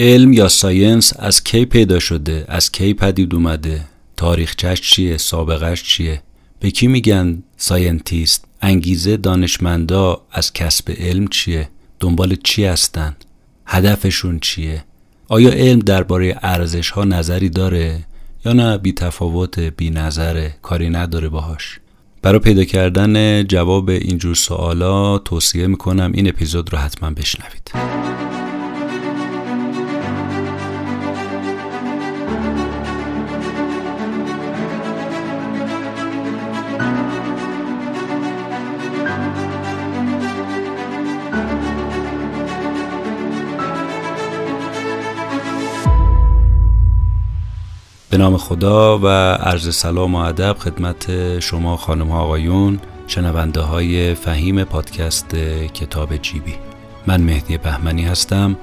علم یا science از کی پیدا شده؟ از کی پدید اومده؟ تاریخچش چیه؟ سابقش چیه؟ به کی میگن scientist؟ انگیزه دانشمندا از کسب علم چیه؟ دنبال چی هستن؟ هدفشون چیه؟ آیا علم درباره ارزش ها نظری داره یا نه؟ بی تفاوت بی نظره کاری نداره باهاش. برای پیدا کردن جواب اینجور سوالا توصیه می‌کنم این اپیزود رو حتما بشنوید. به نام خدا و عرض سلام و ادب خدمت شما خانم ها آقایون شنونده های فهیم پادکست کتاب جیبی. من مهدی بهمنی هستم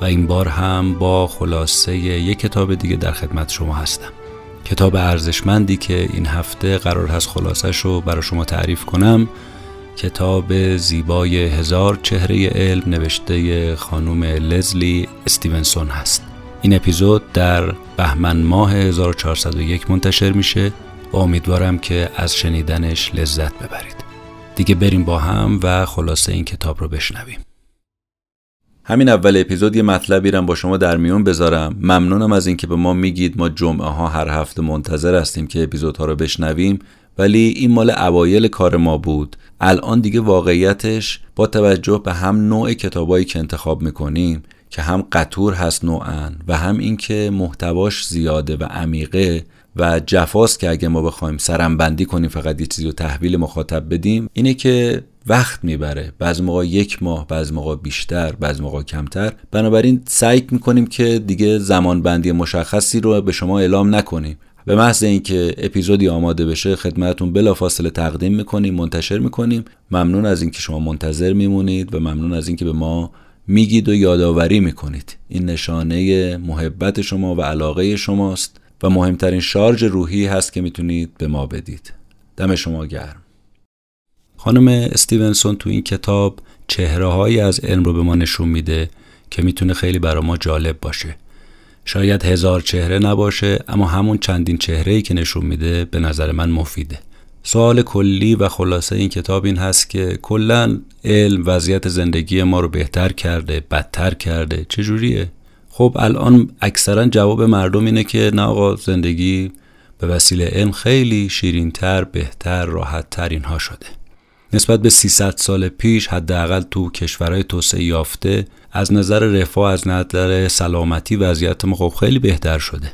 و این بار هم با خلاصه یک کتاب دیگه در خدمت شما هستم. کتاب ارزشمندی که این هفته قرار هست خلاصش رو برای شما تعریف کنم. کتاب زیبای هزار چهره علم نوشته خانم لزلی استیونسون هست. این اپیزود در بهمن ماه 1401 منتشر میشه. و امیدوارم که از شنیدنش لذت ببرید. دیگه بریم با هم و خلاصه این کتاب رو بشنویم. همین اول اپیزود یه مطلبی رو با شما در میون بذارم. ممنونم از اینکه به ما میگید ما جمعه ها هر هفته منتظر هستیم که اپیزودها رو بشنویم ولی این مال اوایل کار ما بود. الان دیگه واقعیتش با توجه به هم نوع کتابایی که انتخاب می‌کنیم که هم قطور هست نوعا و هم اینکه محتواش زیاده و عمیقه و جفاست که اگه ما بخوایم سرمبندی کنیم فقط یه چیزی رو تحویل مخاطب بدیم اینه که وقت می‌بره. بعض موقع یک ماه بعض موقع بیشتر بعض موقع کمتر. بنابراین سعی می‌کنیم که دیگه زمان بندی مشخصی رو به شما اعلام نکنیم. به محض اینکه اپیزودی آماده بشه خدمتتون بلافاصله تقدیم می‌کنیم منتشر می‌کنیم. ممنون از اینکه شما منتظر میمونید و ممنون از اینکه به ما میگید و یادآوری می‌کنید. این نشانه محبت شما و علاقه شماست و مهمترین شارژ روحی هست که می‌تونید به ما بدید. دم شما گرم. خانم استیونسون تو این کتاب چهره از علم رو به ما نشون میده که می‌تونه خیلی برای ما جالب باشه. شاید هزار چهره نباشه اما همون چندین چهره ای که نشون میده به نظر من مفیده. سوال کلی و خلاصه این کتاب این هست که کلا علم وضعیت زندگی ما رو بهتر کرده بدتر کرده. چجوریه؟ خب الان اکثرا جواب مردم اینه که نه آقا زندگی به وسیله علم خیلی شیرینتر بهتر راحتتر اینها شده. نسبت به 300 سال پیش حداقل تو کشورهای توسعه یافته از نظر رفاه از نظر سلامتی وضعیت ما خب خیلی بهتر شده.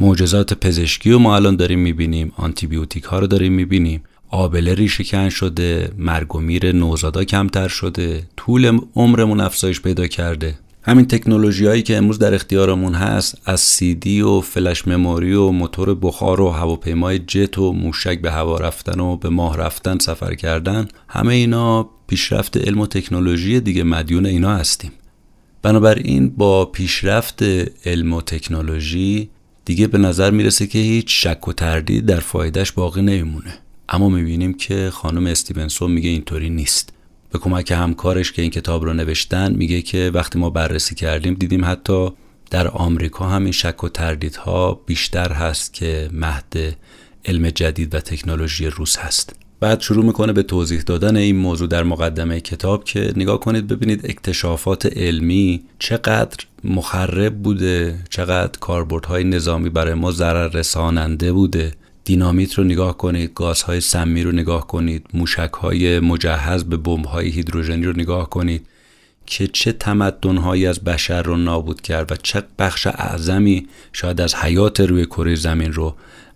معجزات پزشکی رو ما الان داریم می‌بینیم آنتیبیوتیک ها رو داریم می‌بینیم. آبله ریشه شده مرگ و میر نوزادا کمتر شده طول عمرمون افزایش پیدا کرده. همین تکنولوژی هایی که امروز در اختیارمون هست از سی و فلش مموری و موتور بخار و هواپیمای جت و موشک به هوا رفتن و به ماه رفتن سفر کردن همه اینا پیشرفت علم و تکنولوژی دیگه مدیون اینا هستیم. بنابراین با پیشرفت علم و تکنولوژی دیگه به نظر می‌رسه که هیچ شک و تردید در فایدهش باقی نمیمونه. اما می‌بینیم که خانم استیونسون میگه اینطوری نیست. به کمک همکارش که این کتاب رو نوشتن میگه که وقتی ما بررسی کردیم دیدیم حتی در آمریکا همین شک و تردیدها بیشتر هست که مهد علم جدید و تکنولوژی روس هست. بعد شروع می‌کنه به توضیح دادن این موضوع در مقدمه کتاب که نگاه کنید ببینید اکتشافات علمی چقدر مخرب بوده چقدر کاربردهای نظامی برای ما ضرر رساننده بوده. دینامیت رو نگاه کنید گازهای سمی رو نگاه کنید موشکهای مجهز به بمب‌های هیدروژنی رو نگاه کنید که چه تمدنهایی از بشر رو نابود کرد و چه بخش اعظمی شاید از حیات روی کره زمین رو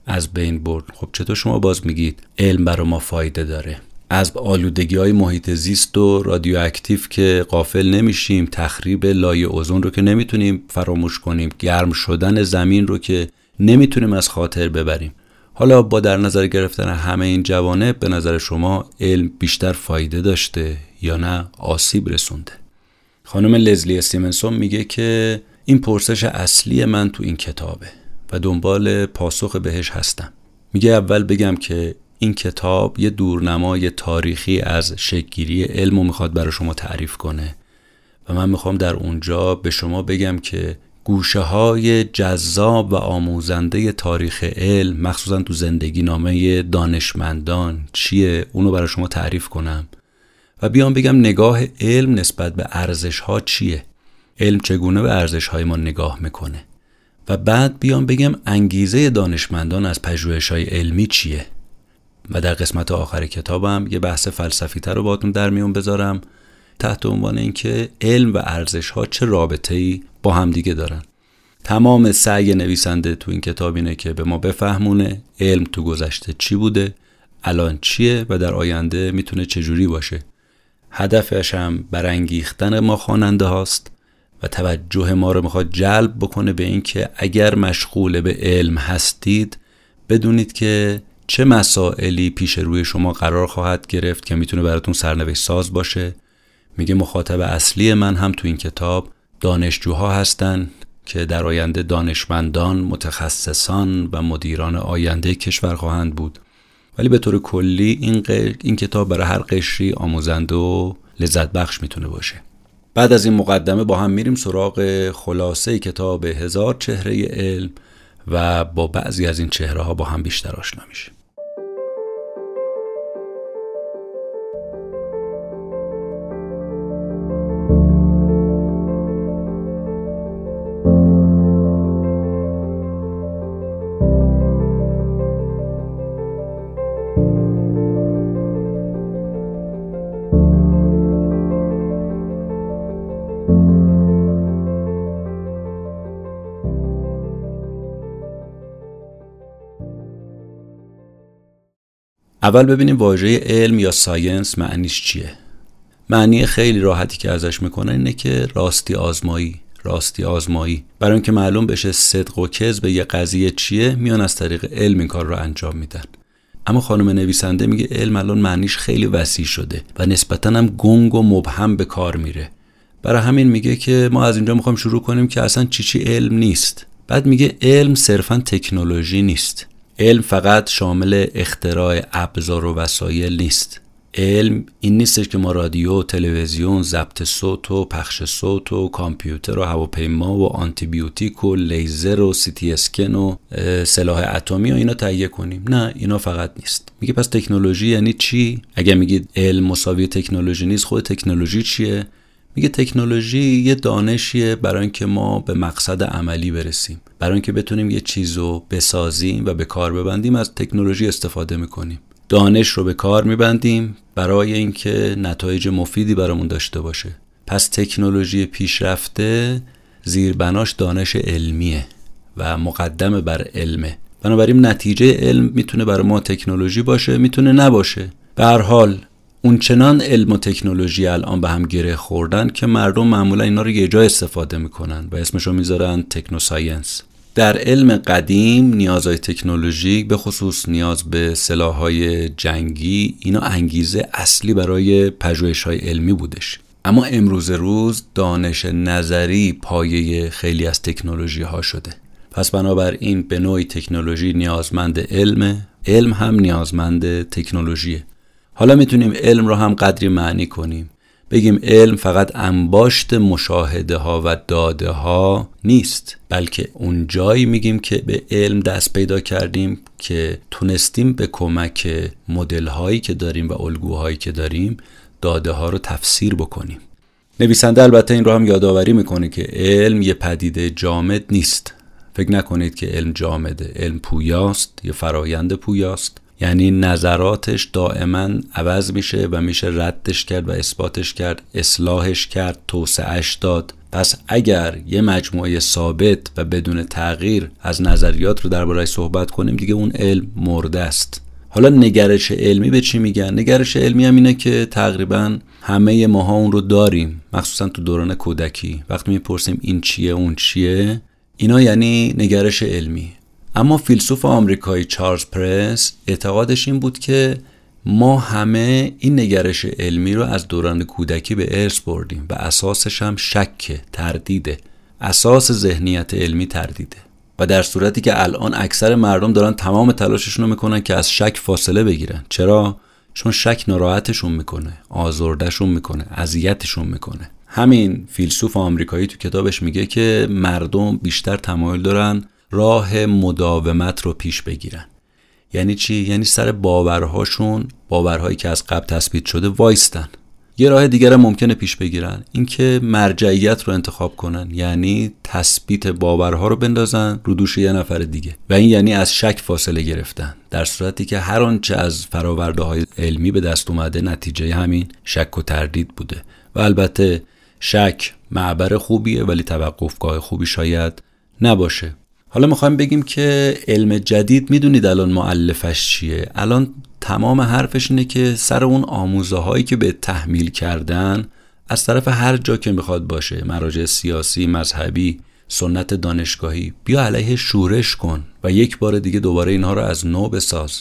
از بین برد. خب چطور شما باز میگید علم برای ما فایده داره؟ از آلودگی های محیط زیست و رادیواکتیو که قافل نمیشیم تخریب لایه اوزون رو که نمی‌تونیم فراموش کنیم گرم شدن زمین رو که نمی‌تونیم از خاطر ببریم. حالا با در نظر گرفتن همه این جوانب به نظر شما علم بیشتر فایده داشته یا نه؟ آسیب رسونده. خانم لزلی استیمنسون میگه که این پرسش اصلی من تو این کتابه. و دنبال پاسخ بهش هستم. میگه اول بگم که این کتاب یه دورنمای تاریخی از شکگیری علم رو می‌خواد برای شما تعریف کنه و من می‌خوام در اونجا به شما بگم که گوشه های جذاب و آموزنده تاریخ علم مخصوصا تو زندگی نامه دانشمندان چیه؟ اونو برای شما تعریف کنم. و بیام بگم نگاه علم نسبت به ارزش ها چیه؟ علم چگونه به ارزش های ما نگاه می‌کنه؟ و بعد بیام بگم انگیزه دانشمندان از پژوهش های علمی چیه؟ و در قسمت آخر کتابم یه بحث فلسفی تر رو باتون در میون بذارم تحت عنوان اینکه علم و ارزش ها چه رابطه ای با همدیگه دارن. تمام سعی نویسنده تو این کتاب اینه که به ما بفهمونه علم تو گذشته چی بوده الان چیه و در آینده می‌تونه چجوری باشه. هدفش هم برانگیختن ما خواننده هاست. و توجه ما رو می‌خواد جلب بکنه به اینکه اگر مشغول به علم هستید بدونید که چه مسائلی پیش روی شما قرار خواهد گرفت که می‌تونه براتون سرنوشت ساز باشه. میگه مخاطب اصلی من هم تو این کتاب دانشجوها هستن که در آینده دانشمندان، متخصصان و مدیران آینده کشور خواهند بود. ولی به طور کلی این, این کتاب برای هر قشری آموزنده و لذت بخش می‌تونه باشه. بعد از این مقدمه با هم میریم سراغ خلاصه کتاب هزار چهره علم و با بعضی از این چهره ها با هم بیشتر آشنا میشیم. اول ببینیم واژه علم یا ساینس معنیش چیه. معنی خیلی راحتی که ازش می‌کنه اینه که راستی آزمایی راستی آزمایی. برای اینکه معلوم بشه صدق و کذب یه قضیه چیه میان از طریق علم این کار رو انجام میدن. اما خانم نویسنده میگه علم الان معنیش خیلی وسیع شده و نسبتا هم گنگ و مبهم به کار میره. برای همین میگه که ما از اینجا می‌خوایم شروع کنیم که اصلا چی چی علم نیست. بعد میگه علم صرفا تکنولوژی نیست. علم فقط شامل اختراع ابزار و وسایل نیست. علم این نیستش که ما رادیو، تلویزیون، ضبط صوت و پخش صوت و کامپیوتر و هواپیما و آنتیبیوتیک و لیزر و سیتی اسکن و سلاح اتمی و اینا تهیه کنیم. نه اینا فقط نیست. میگه پس تکنولوژی یعنی چی؟ اگه میگید علم مساوی تکنولوژی نیست خود تکنولوژی چیه؟ میگه تکنولوژی یه دانشیه برای اینکه ما به مقصد عملی برسیم. برای اینکه بتونیم یه چیز رو بسازیم و به کار ببندیم از تکنولوژی استفاده می‌کنیم. دانش رو به کار میبندیم برای اینکه نتایج مفیدی برامون داشته باشه. پس تکنولوژی پیشرفته زیربناش دانش علمیه و مقدم بر علمه. بنابراین نتیجه علم می‌تونه برای ما تکنولوژی باشه می‌تونه نباشه. به هر حال اونچنان علم و تکنولوژی الان به هم گره خوردن که مردم معمولا اینا رو یه جا استفاده می‌کنن و اسمشو می‌ذارن تکنوساینس. در علم قدیم نیازهای تکنولوژیک به خصوص نیاز به سلاحهای جنگی اینا انگیزه اصلی برای پژوهش های علمی بودش. اما امروز روز دانش نظری پایه خیلی از تکنولوژی ها شده. پس بنابراین به نوعی تکنولوژی نیازمند علم علم هم نیازمند تکنولوژیه. حالا می‌تونیم علم رو هم قدری معنی کنیم. بگیم علم فقط انباشت مشاهده ها و داده ها نیست بلکه اون جایی میگیم که به علم دست پیدا کردیم که تونستیم به کمک مدل هایی که داریم و الگوهایی که داریم داده ها رو تفسیر بکنیم. نویسنده البته این رو هم یادآوری می‌کنه که علم یه پدیده جامد نیست. فکر نکنید که علم جامده علم پویاست یه فرایند پویاست. یعنی نظراتش دائما عوض میشه و میشه ردش کرد و اثباتش کرد اصلاحش کرد توسعهش داد. پس اگر یه مجموعه ثابت و بدون تغییر از نظریات رو درباره صحبت کنیم دیگه اون علم مرده است. حالا نگرش علمی به چی میگن؟ نگرش علمی هم اینه که تقریبا همه ماها اون رو داریم. مخصوصا تو دوران کودکی. وقتی می‌پرسیم این چیه اون چیه اینا یعنی نگرش علمی. اما فیلسوف آمریکایی چارلز پرس اعتقادش این بود که ما همه این نگرش علمی رو از دوران کودکی به ارث بردیم و اساسش هم شک تردیده اساس ذهنیت علمی تردیده و در صورتی که الان اکثر مردم دارن تمام تلاششون رو می‌کنن که از شک فاصله بگیرن. چرا؟ چون شک ناراحتشون می‌کنه آزردشون می‌کنه اذیتشون می‌کنه. همین فیلسوف آمریکایی تو کتابش میگه که مردم بیشتر تمایل دارن راه مداومت رو پیش بگیرن. یعنی چی؟ یعنی سر باورهاشون باورهایی که از قبل تثبیت شده وایستن. یه راه دیگر هم ممکنه پیش بگیرن. اینکه مرجعیت رو انتخاب کنن. یعنی تثبیت باورها رو بندازن رو دوش یه نفر دیگه. و این یعنی از شک فاصله گرفتن. در صورتی که هر آنچه از فراورده های علمی به دست اومده نتیجه همین شک و تردید بوده. و البته شک معبر خوبیه ولی توقفگاه خوبی شاید نباشه. حالا می‌خوایم بگیم که علم جدید می‌دونید الان معلفش چیه. الان تمام حرفش اینه که سر اون آموزه هایی که به تحمیل کردن از طرف هر جا که می‌خواد باشه مراجع سیاسی مذهبی سنت دانشگاهی بیا علیه شورش کن و یک بار دیگه دوباره اینها رو از نو بساز.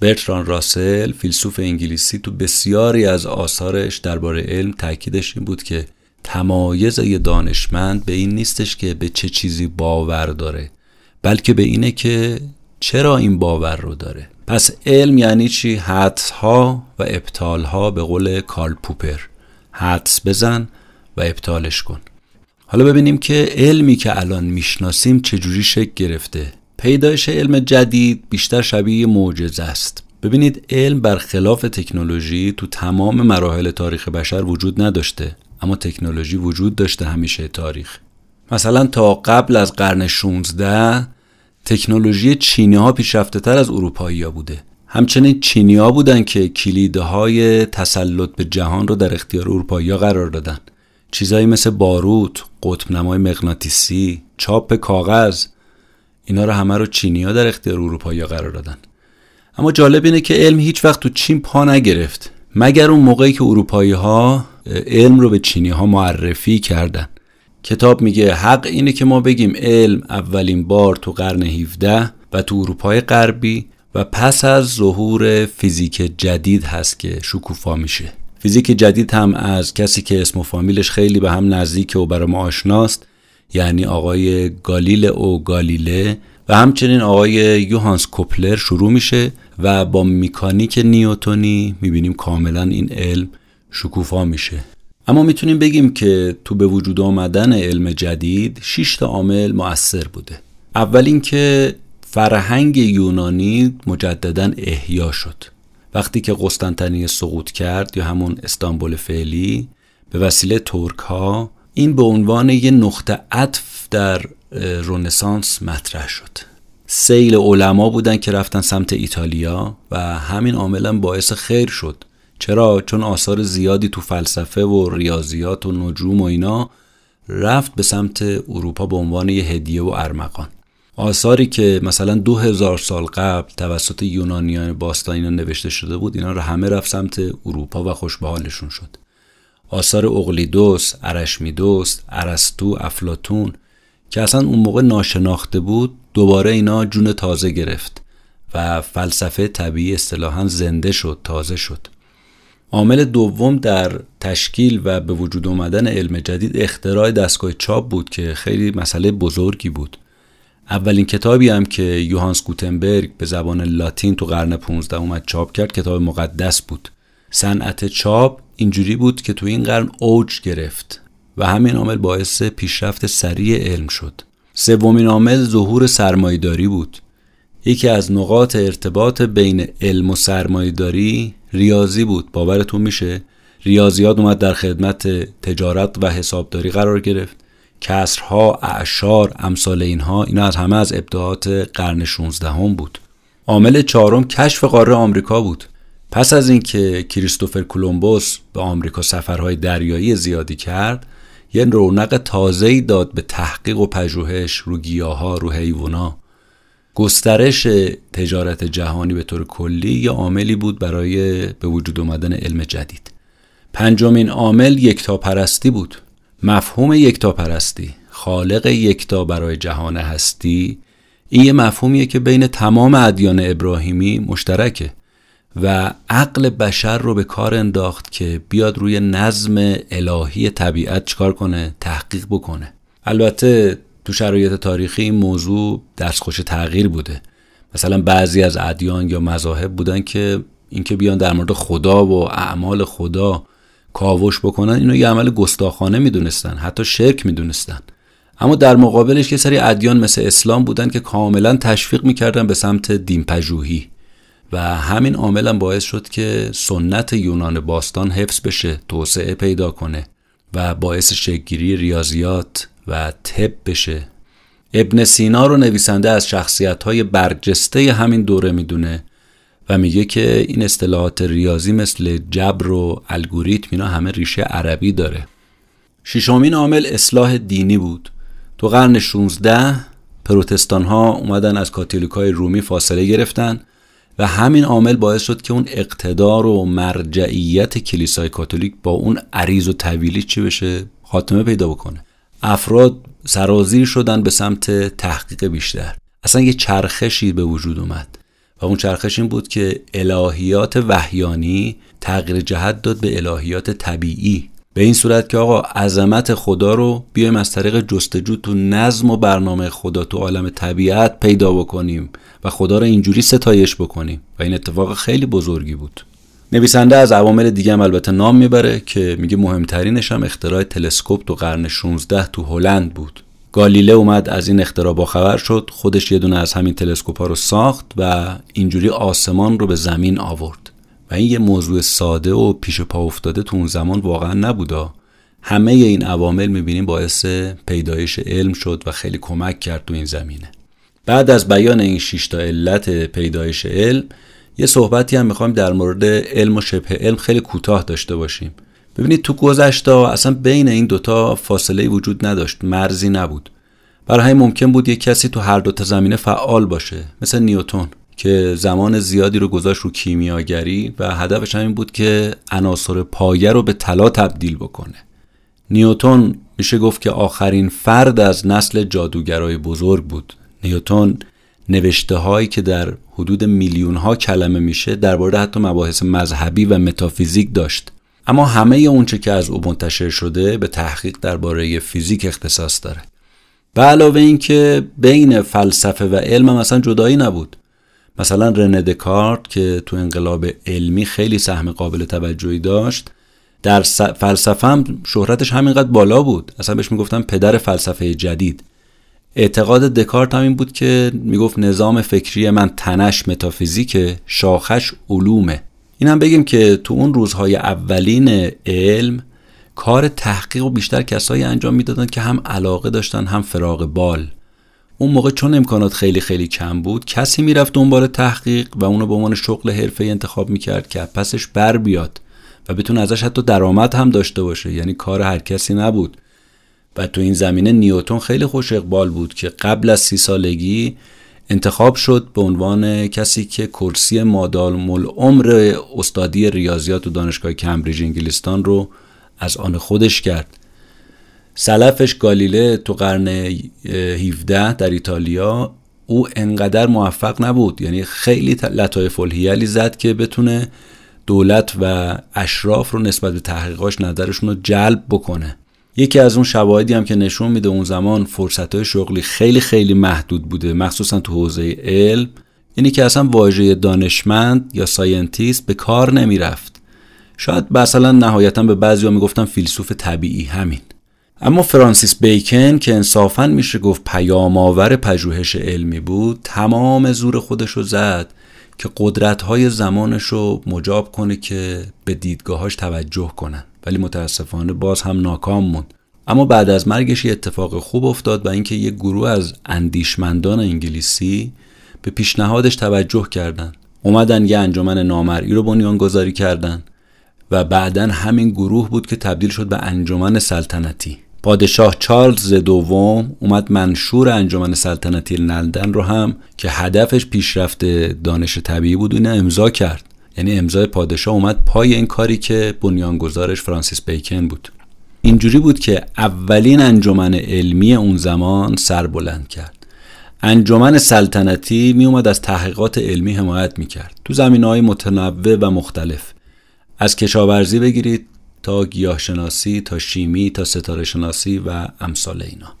برتران راسل فیلسوف انگلیسی تو بسیاری از آثارش درباره علم تاکیدش این بود که تمایز یه دانشمند به این نیستش که به چه چیزی باور داره. بلکه به اینه که چرا این باور رو داره؟ پس علم یعنی چی؟ حدس ها و ابطال ها به قول کارل پوپر. حدس بزن و ابطالش کن. حالا ببینیم که علمی که الان می‌شناسیم چجوری شکل گرفته. پیدایش علم جدید بیشتر شبیه معجزه است. ببینید علم برخلاف تکنولوژی تو تمام مراحل تاریخ بشر وجود نداشته اما تکنولوژی وجود داشته همیشه تاریخ. مثلا تا قبل از قرن 16 تکنولوژی چینی ها پیشرفته تر از اروپایی ها بوده. همچنین چینی ها بودن که کلیدهای تسلط به جهان رو در اختیار اروپایی ها قرار دادن. چیزایی مثل باروت، قطب نمای مغناطیسی، چاپ کاغذ اینا رو همه رو چینی ها در اختیار اروپایی ها قرار دادن. اما جالب اینه که علم هیچ وقت تو چین پا نگرفت مگر اون موقعی که اروپایی ها علم رو به چینی ها معرفی کردن. کتاب میگه حق اینه که ما بگیم علم اولین بار تو قرن 17 و تو اروپای غربی و پس از ظهور فیزیک جدید هست که شکوفا میشه. فیزیک جدید هم از کسی که اسم و فامیلش خیلی به هم نزدیک و برای ما آشناست یعنی آقای گالیل او گالیله و همچنین آقای یوهانس کوپلر شروع میشه و با میکانیک نیوتونی می‌بینیم کاملا این علم شکوفا میشه. اما می‌تونیم بگیم که تو به وجود آمدن علم جدید 6 تا عامل مؤثر بوده. اول اینکه فرهنگ یونانی مجددا احیا شد. وقتی که قسطنطنیه سقوط کرد یا همون استانبول فعلی به وسیله ترک ها این به عنوان یه نقطه عطف در رونسانس مطرح شد. سیل علما بودن که رفتن سمت ایتالیا و همین عاملا باعث خیر شد. چرا چون آثار زیادی تو فلسفه و ریاضیات و نجوم و اینا رفت به سمت اروپا به عنوان یه هدیه و ارمغان. آثاری که مثلا دو هزار سال قبل توسط یونانیان باستان اینا نوشته شده بود اینا رو همه رفت سمت اروپا و خوشبحالشون شد. آثار اقلیدوس، ارشمیدس، ارسطو، افلاتون که اصلا اون موقع ناشناخته بود دوباره اینا جون تازه گرفت و فلسفه طبیعی اصطلاحا زنده شد تازه شد. عامل دوم در تشکیل و به وجود آمدن علم جدید اختراع دستگاه چاپ بود که خیلی مسئله بزرگی بود. اولین کتابی هم که یوهانس گوتنبرگ به زبان لاتین تو قرن 15 اومد چاپ کرد کتاب مقدس بود. صنعت چاپ اینجوری بود که تو این قرن اوج گرفت و همین عامل باعث پیشرفت سریع علم شد. سومین عامل ظهور سرمایهداری بود. یکی از نقاط ارتباط بین علم و سرمایهداری ریاضی بود. باورتون میشه؟ ریاضیات اومد در خدمت تجارت و حسابداری قرار گرفت. کسرها اعشار امثال اینها اینا از همه از ابداعات قرن 16 هم بود. عامل چهارم کشف قاره آمریکا بود. پس از اینکه کریستوفر کولومبوس به آمریکا سفرهای دریایی زیادی کرد یه رونق تازه‌ای داد به تحقیق و پژوهش رو گیاها رو حیوونا گسترش تجارت جهانی به طور کلی یه عاملی بود برای به وجود آمدن علم جدید. پنجمین عامل یکتاپرستی بود. مفهوم یکتاپرستی خالق یکتا برای جهان هستی این یه مفهومیه که بین تمام ادیان ابراهیمی مشترکه و عقل بشر رو به کار انداخت که بیاد روی نظم الهی طبیعت چکار کنه؟ تحقیق بکنه. البته تو شرایط تاریخی این موضوع دستخوش تغییر بوده. مثلا بعضی از ادیان یا مذاهب بودن که اینکه بیان در مورد خدا و اعمال خدا کاوش بکنن اینو یه عمل گستاخانه می‌دونستن حتی شرک می‌دونستن. اما در مقابلش یه سری ادیان مثل اسلام بودن که کاملا تشویق می‌کردن به سمت دین پژوهی و همین عامل هم باعث شد که سنت یونان باستان حفظ بشه توسعه پیدا کنه و باعث شکگیری ریاضیات و طب بشه. ابن سینا رو نویسنده از شخصیت های برجسته همین دوره می‌دونه و میگه که این اصطلاحات ریاضی مثل جبر و الگوریتم اینا همه ریشه عربی داره. ششمین عامل اصلاح دینی بود. تو قرن 16 پروتستان ها اومدن از کاتولیک های رومی فاصله گرفتن و همین عامل باعث شد که اون اقتدار و مرجعیت کلیسای کاتولیک با اون عریض و طویلی چی بشه خاتمه پیدا بکنه. افراد سرازیر شدن به سمت تحقیق بیشتر. اصلا یه چرخشی به وجود اومد و اون چرخش این بود که الهیات وحیانی تغییر جهت داد به الهیات طبیعی. به این صورت که آقا عظمت خدا رو بیایم از طریق جستجو تو نظم و برنامه خدا تو عالم طبیعت پیدا بکنیم و خدا رو اینجوری ستایش بکنیم. و این اتفاق خیلی بزرگی بود. نویسنده از عوامل دیگه هم البته نام می‌بره که میگه مهمترینش هم اختراع تلسکوپ تو قرن 16 تو هلند بود. گالیله اومد از این اختراع با خبر شد خودش یه دونه از همین تلسکوپ ها رو ساخت و اینجوری آسمان رو به زمین آورد. و این یه موضوع ساده و پیش پا افتاده تو اون زمان واقعا نبودا همه این عوامل می‌بینیم باعث پیدایش علم شد و خیلی کمک کرد تو این زمینه. بعد از بیان این شش تا علت پیدایش علم یه صحبتی هم می‌خوایم در مورد علم و شبه علم خیلی کوتاه داشته باشیم. ببینید تو گذشته اصلا بین این دوتا فاصله وجود نداشت مرزی نبود. برای ممکن بود یک کسی تو هر دوتا زمینه فعال باشه مثل نیوتون که زمان زیادی رو گذاشت رو کیمیاگری و هدفش همین بود که عناصر پایه رو به طلا تبدیل بکنه. نیوتون میشه گفت که آخرین فرد از نسل جادوگرای بزرگ بود. نیوتون نوشته هایی که در حدود میلیون ها کلمه میشه درباره حتی مباحث مذهبی و متافیزیک داشت. اما همه اونچه که از او منتشر شده به تحقیق درباره فیزیک اختصاص داره. به علاوه اینکه بین فلسفه و علم هم اصلا جدایی نبود. مثلا رنه دکارت که تو انقلاب علمی خیلی سهم قابل توجهی داشت در فلسفه هم شهرتش همینقدر بالا بود. اصلا بهش می‌گفتن پدر فلسفه جدید. اعتقاد دکارت هم این بود که می‌گفت نظام فکری من تنش متافیزیک شاخش علومه. این هم بگیم که تو اون روزهای اولین علم کار تحقیق و بیشتر کسایی انجام می‌دادن که هم علاقه داشتن هم فراغ بال. اون موقع چون امکانات خیلی خیلی کم بود کسی می‌رفت دنبال تحقیق و اونو به عنوان شغل حرفه انتخاب می‌کرد که پسش بر بیاد و بتونه ازش حتی درآمد هم داشته باشه. یعنی کار هر کسی نبود. و تو این زمینه نیوتون خیلی خوش اقبال بود که قبل از سی سالگی انتخاب شد به عنوان کسی که کرسی مادال مل عمر استادی ریاضیات و دانشگاه کمبریج انگلیستان رو از آن خودش کرد. سلفش گالیله تو قرن 17 در ایتالیا او انقدر موفق نبود یعنی خیلی لطایف الهیلی زد که بتونه دولت و اشراف رو نسبت به تحقیقاش نظرشون رو جلب بکنه. یکی از اون شواهدی هم که نشون میده اون زمان فرصت های شغلی خیلی خیلی محدود بوده مخصوصا تو حوزه علم اینی که اصلا واژه دانشمند یا scientist به کار نمی‌رفت. شاید مثلا نهایتا به بعضی ها می‌گفتن فیلسوف طبیعی همین. اما فرانسیس بیکن که انصافا میشه گفت پیامآور پژوهش علمی بود تمام زور خودش رو زد که قدرت های زمانش رو مجاب کنه که به دیدگاهاش توجه کنن. ولی متاسفانه باز هم ناکام موند. اما بعد از مرگش یه اتفاق خوب افتاد و اینکه یک گروه از اندیشمندان انگلیسی به پیشنهادش توجه کردند. اومدن یه انجمن نامرئی رو بنیان گذاری کردن و بعدا همین گروه بود که تبدیل شد به انجمن سلطنتی. پادشاه چارلز دوم اومد منشور انجمن سلطنتی لندن رو هم که هدفش پیشرفت دانش طبیعی بود اینه امضا کرد. یعنی امضای پادشاه اومد پای این کاری که بنیانگذارش فرانسیس بیکن بود. اینجوری بود که اولین انجمن علمی اون زمان سر بلند کرد. انجمن سلطنتی می اومد از تحقیقات علمی حمایت می کرد تو زمین های متنوع و مختلف. از کشاورزی بگیرید تا گیاهشناسی تا شیمی تا ستاره شناسی و امثال اینا.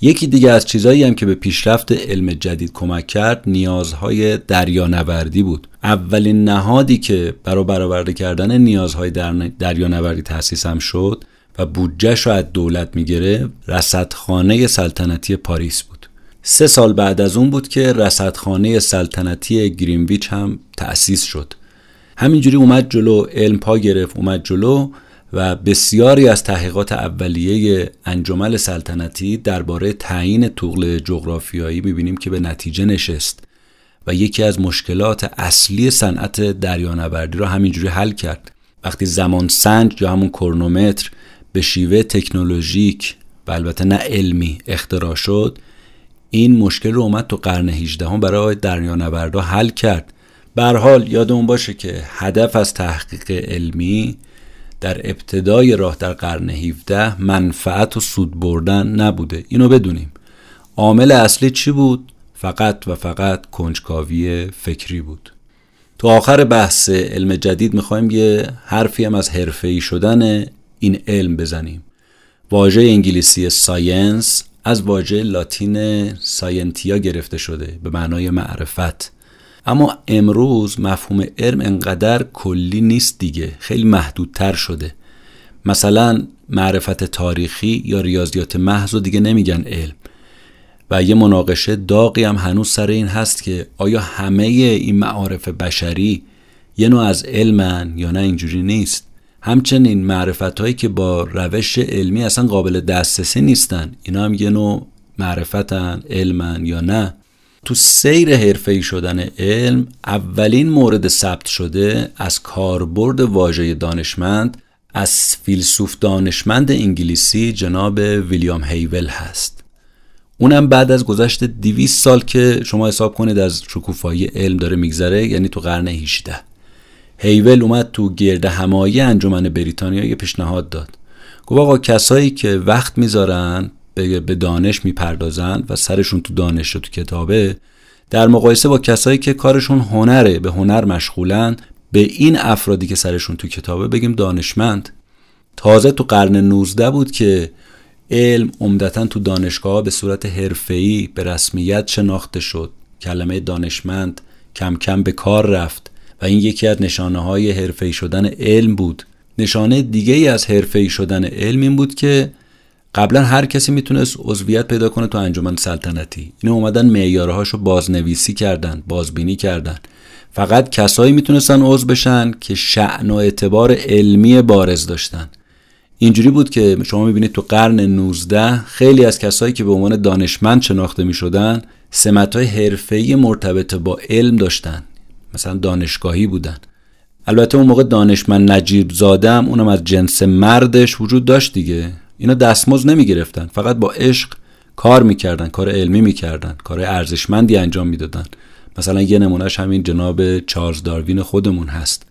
یکی دیگه از چیزهایی هم که به پیشرفت علم جدید کمک کرد نیازهای دریانوردی بود. اولین نهادی که برای برآورده کردن نیازهای دریانوردی تأسیس هم شد و بودجهش رو از دولت می‌گیره رصدخانه سلطنتی پاریس بود. سه سال بعد از اون بود که رصدخانه سلطنتی گرینویچ هم تأسیس شد. همینجوری اومد جلو علم پا گرفت اومد جلو. و بسیاری از تحقیقات اولیه انجمل سلطنتی درباره تعیین طول جغرافیایی می‌بینیم که به نتیجه نشست و یکی از مشکلات اصلی صنعت دریانوردی را همینجوری حل کرد. وقتی زمان سنج یا همون کرونومتر به شیوه تکنولوژیک و البته نه علمی اختراع شد این مشکل رو اومد تو قرن 18 هم برای دریانوردها حل کرد. به حال یادمون باشه که هدف از تحقیق علمی در ابتدای راه در قرن 17 منفعت و سود بردن نبوده. اینو بدونیم. عامل اصلی چی بود؟ فقط و فقط کنجکاوی فکری بود. تو آخر بحث علم جدید می‌خوایم یه حرفی هم از حرفه‌ای شدن این علم بزنیم. واژه انگلیسی ساینس از واژه لاتین ساینتیا گرفته شده به معنای معرفت. اما امروز مفهوم علم انقدر کلی نیست دیگه. خیلی محدودتر شده. مثلا معرفت تاریخی یا ریاضیات محض و دیگه نمیگن علم. و یه مناقشه داغی هم هنوز سر این هست که آیا همه این معارف بشری یه نوع از علمن یا نه اینجوری نیست؟ همچنین معرفت هایی که با روش علمی اصلا قابل دسترسی نیستن. اینا هم یه نوع معرفتن علمن یا نه. تو سیر حرفه‌ای شدن علم اولین مورد ثبت شده از کاربرد واژه دانشمند از فیلسوف دانشمند انگلیسی جناب ویلیام هیول هست. اونم بعد از گذشت 200 سال که شما حساب کنید از شکوفایی علم داره میگذره یعنی تو قرن 18 هیول اومد تو گرد همایی انجمن بریتانیا یه پیشنهاد داد. گفت آقا کسایی که وقت می‌ذارن به دانش می‌پردازند و سرشون تو دانش و تو کتابه در مقایسه با کسایی که کارشون هنره به هنر مشغولن به این افرادی که سرشون تو کتابه بگیم دانشمند. تازه تو قرن 19 بود که علم عمدتا تو دانشگاه به صورت حرفه‌ای به رسمیت شناخته شد. کلمه دانشمند کم کم به کار رفت و این یکی از نشانه های حرفه‌ای شدن علم بود. نشانه دیگه ای از حرفه‌ای شدن علم این بود که قبلا هر کسی می‌تونست عضویت پیدا کنه تو انجمن سلطنتی. اینو اومدن معیارهاشو بازنویسی کردن بازبینی کردن. فقط کسایی می‌تونستن عضو بشن که شعن و اعتبار علمی بارز داشتن. اینجوری بود که شما می‌بینید تو قرن 19 خیلی از کسایی که به عنوان دانشمند شناخته می‌شدن سمت های حرفه‌ای مرتبط با علم داشتن. مثلا دانشگاهی بودن. البته اون موقع دانشمند نجیب زادم اونم از جنس مردش وجود داشت دیگه. اینا دستمزد نمی‌گرفتن. فقط با عشق کار می‌کردن کار علمی می‌کردن کار ارزشمندی انجام می‌دادن. مثلا یه نمونهش همین جناب چارلز داروین خودمون هست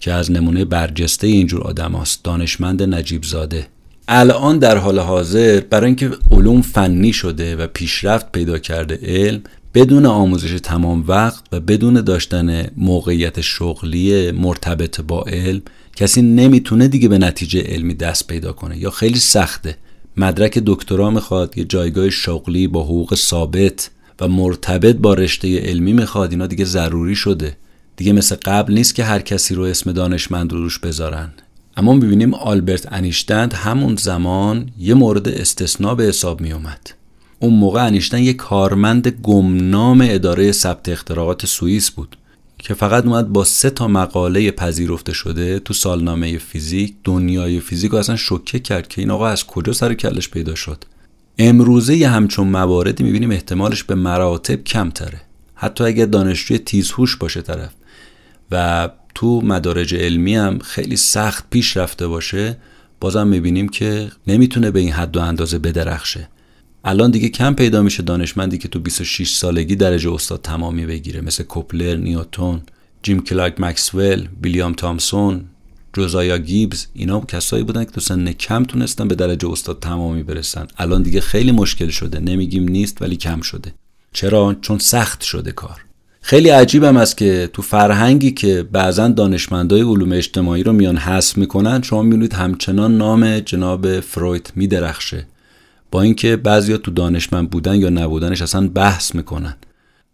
که از نمونه برجسته اینجور آدم هست. دانشمند نجیب زاده. الان در حال حاضر برای اینکه علوم فنی شده و پیشرفت پیدا کرده علم بدون آموزش تمام وقت و بدون داشتن موقعیت شغلی مرتبط با علم کسی نمی‌تونه دیگه به نتیجه علمی دست پیدا کنه. یا خیلی سخته. مدرک دکترا می‌خواد یه جایگاه شغلی با حقوق ثابت و مرتبط با رشته علمی می‌خواد اینا دیگه ضروری شده. دیگه مثل قبل نیست که هر کسی رو اسم دانشمند رو روش بذارن. اما می‌بینیم آلبرت انیشتند همون زمان یه مورد استثناء به حساب میومد اون موقع انیشتن یه کارمند گمنام اداره ثبت اختراعات سوئیس بود. که فقط اومد با سه تا مقاله پذیرفته شده تو سالنامه فیزیک دنیای فیزیک اصلا شوکه کرد که این آقا از کجا سر کلش پیدا شد. امروزه یه همچون مواردی می‌بینیم احتمالش به مراتب کمتره. حتی اگر دانشجوی تیزهوش باشه طرف و تو مدارج علمی هم خیلی سخت پیش رفته باشه بازم می‌بینیم که نمی‌تونه به این حد و اندازه بدرخشه. الان دیگه کم پیدا میشه دانشمندی که تو 26 سالگی درجه استاد تمامی بگیره مثل کوپلر، نیوتون، جیم کلارک مکسول، ویلیام تامسون، جوزایا گیبز اینا کسایی بودن که تو سن کم تونستن به درجه استاد تمامی برسن. الان دیگه خیلی مشکل شده. نمیگیم نیست ولی کم شده. چرا؟ چون سخت شده کار. خیلی عجیبم است که تو فرهنگی که بعضا دانشمندای علوم اجتماعی رو میان حذف می‌کنن شما می‌بینید همچنان نام جناب فروید میدرخشه. با اینکه بعضیا تو دانشمند بودن یا نبودنش اصلا بحث می‌کنن.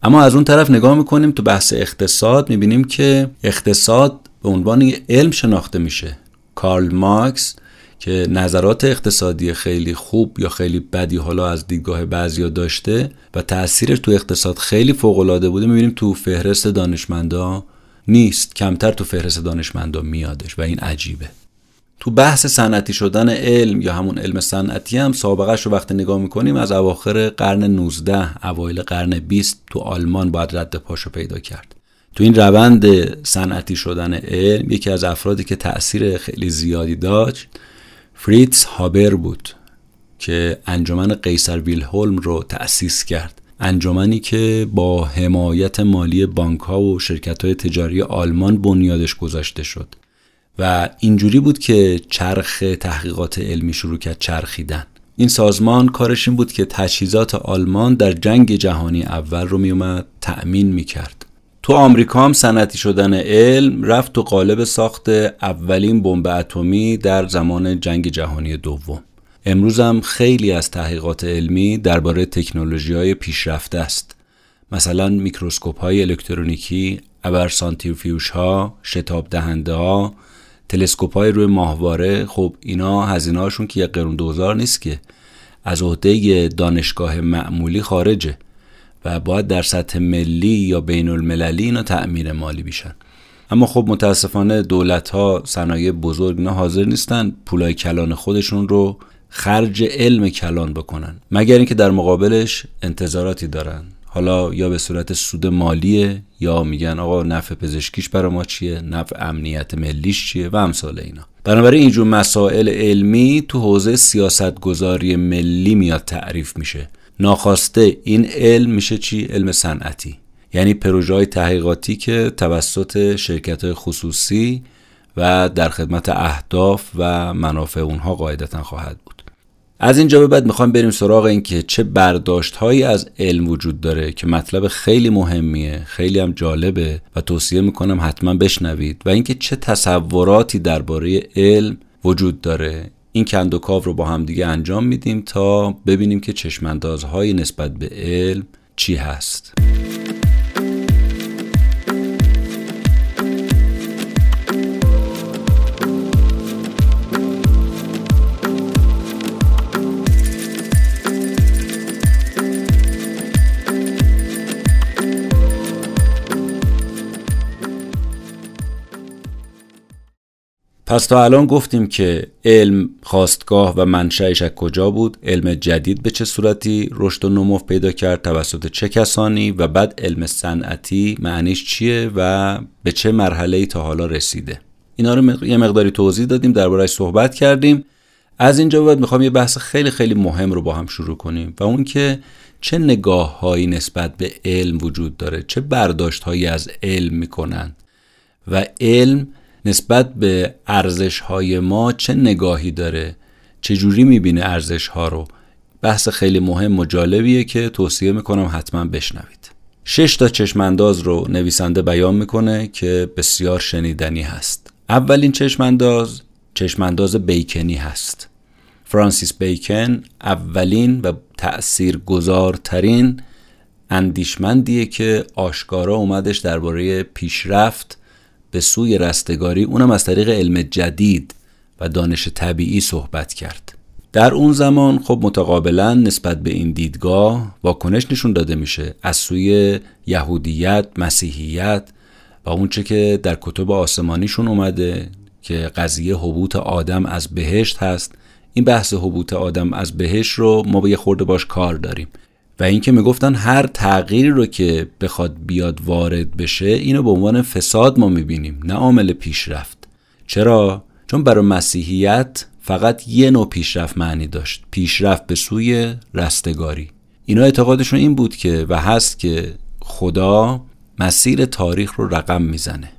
اما از اون طرف نگاه می‌کنیم تو بحث اقتصاد می‌بینیم که اقتصاد به عنوان علم شناخته میشه. کارل مارکس که نظرات اقتصادی خیلی خوب یا خیلی بدی حالا از دیدگاه بعضیا داشته و تاثیرش تو اقتصاد خیلی فوق العاده بوده می‌بینیم تو فهرست دانشمندا نیست. کمتر تو فهرست دانشمندا میادش و این عجیبه. تو بحث صنعتی شدن علم یا همون علم صنعتی هم سابقهش رو وقتی نگاه می‌کنیم از اواخر قرن 19 اوایل قرن 20 تو آلمان باید رد پاشو پیدا کرد. تو این روند صنعتی شدن علم یکی از افرادی که تاثیر خیلی زیادی داشت فریتز هابر بود که انجمن قیصر ویلهلم رو تأسیس کرد. انجمنی که با حمایت مالی بانک ها و شرکت های تجاری آلمان بنیادش گذاشته شد. و اینجوری بود که چرخ تحقیقات علمی شروع کرد چرخیدن. این سازمان کارش این بود که تجهیزات آلمان در جنگ جهانی اول رو میومد تأمین می‌کرد تو آمریکا هم صنعتی شدن علم رفت تو قالب ساخت اولین بمب اتمی در زمان جنگ جهانی دوم. امروز هم خیلی از تحقیقات علمی درباره تکنولوژی های پیشرفته است. مثلا میکروسکوپ های الکترونیکی ابر سانتریفیوژ ها شتاب دهنده ها تلسکوپ های روی ماهواره خب اینا هزینه هاشون که یک قرون دوزار نیست که. از عهده دانشگاه معمولی خارجه و باید در سطح ملی یا بین المللی اینا تأمیر مالی بیشن. اما خب متاسفانه دولت ها صنایع بزرگ نه حاضر نیستن پولای کلان خودشون رو خرج علم کلان بکنن. مگر اینکه در مقابلش انتظاراتی دارن. حالا یا به صورت سود مالیه یا میگن آقا نفع پزشکیش برای ما چیه؟ نفع امنیت ملیش چیه؟ و امثال اینا. بنابراین اینجور مسائل علمی تو حوزه سیاست گذاری ملی میاد تعریف میشه. ناخواسته این علم میشه چی؟ علم صنعتی. یعنی پروژه های تحقیقاتی که توسط شرکت خصوصی و در خدمت اهداف و منافع اونها قاعدتا خواهد از اینجا به بعد می‌خوایم بریم سراغ این که چه برداشت هایی از علم وجود داره که مطلب خیلی مهمیه خیلی هم جالبه و توصیه می‌کنم حتما بشنوید و اینکه چه تصوراتی درباره علم وجود داره. این کند و کاو رو با هم دیگه انجام میدیم تا ببینیم که چشماندازهای نسبت به علم چی هست. پس تا الان گفتیم که علم خواستگاه و منشأش از کجا بود علم جدید به چه صورتی رشد و نمو پیدا کرد توسط چه کسانی و بعد علم صنعتی معنیش چیه و به چه مرحله تا حالا رسیده. اینا رو یه مقداری توضیح دادیم دربارهش صحبت کردیم. از اینجا بعد می‌خوام یه بحث خیلی خیلی مهم رو با هم شروع کنیم و اون که چه نگاه هایی نسبت به علم وجود داره چه برداشت هایی از علم می‌کنن و علم نسبت به ارزش های ما چه نگاهی داره؟ چجوری می‌بینه ارزش ها رو؟ بحث خیلی مهم و جالبیه که توصیه می‌کنم حتما بشنوید. شش تا چشمانداز رو نویسنده بیان می‌کنه که بسیار شنیدنی هست. اولین چشمانداز چشمانداز بیکنی هست. فرانسیس بیکن اولین و تأثیر گذارترین اندیشمندیه که آشکارا اومدش درباره پیشرفت به سوی رستگاری اونم از طریق علم جدید و دانش طبیعی صحبت کرد. در اون زمان خب متقابلا نسبت به این دیدگاه واکنش نشون داده میشه از سوی یهودیت، مسیحیت و اونچه که در کتب آسمانیشون اومده که قضیه حبوط آدم از بهشت هست. این بحث حبوط آدم از بهشت رو ما به یه خورده باش کار داریم. و اینکه می‌گفتن هر تغییری رو که بخواد بیاد وارد بشه اینو به عنوان فساد ما می‌بینیم نه عامل پیشرفت. چرا؟ چون برای مسیحیت فقط یه نوع پیشرفت معنی داشت پیشرفت به سوی رستگاری. اینا اعتقادشون این بود که و هست که خدا مسیر تاریخ رو رقم می‌زنه.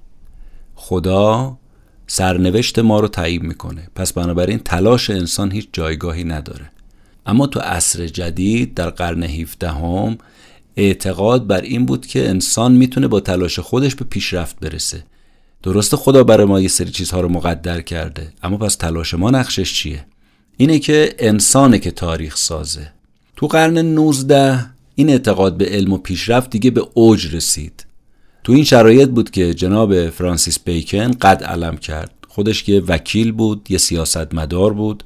خدا سرنوشت ما رو تعیین می‌کنه. پس بنابراین تلاش انسان هیچ جایگاهی نداره. اما تو عصر جدید در قرن 17 هم اعتقاد بر این بود که انسان می‌تونه با تلاش خودش به پیشرفت برسه. درسته خدا برای ما یه سری چیزها رو مقدر کرده اما پس تلاش ما نقشش چیه؟ اینه که انسانه که تاریخ سازه. تو قرن 19 این اعتقاد به علم و پیشرفت دیگه به اوج رسید. تو این شرایط بود که جناب فرانسیس بیکن قد علم کرد. خودش که وکیل بود یه سیاستمدار بود.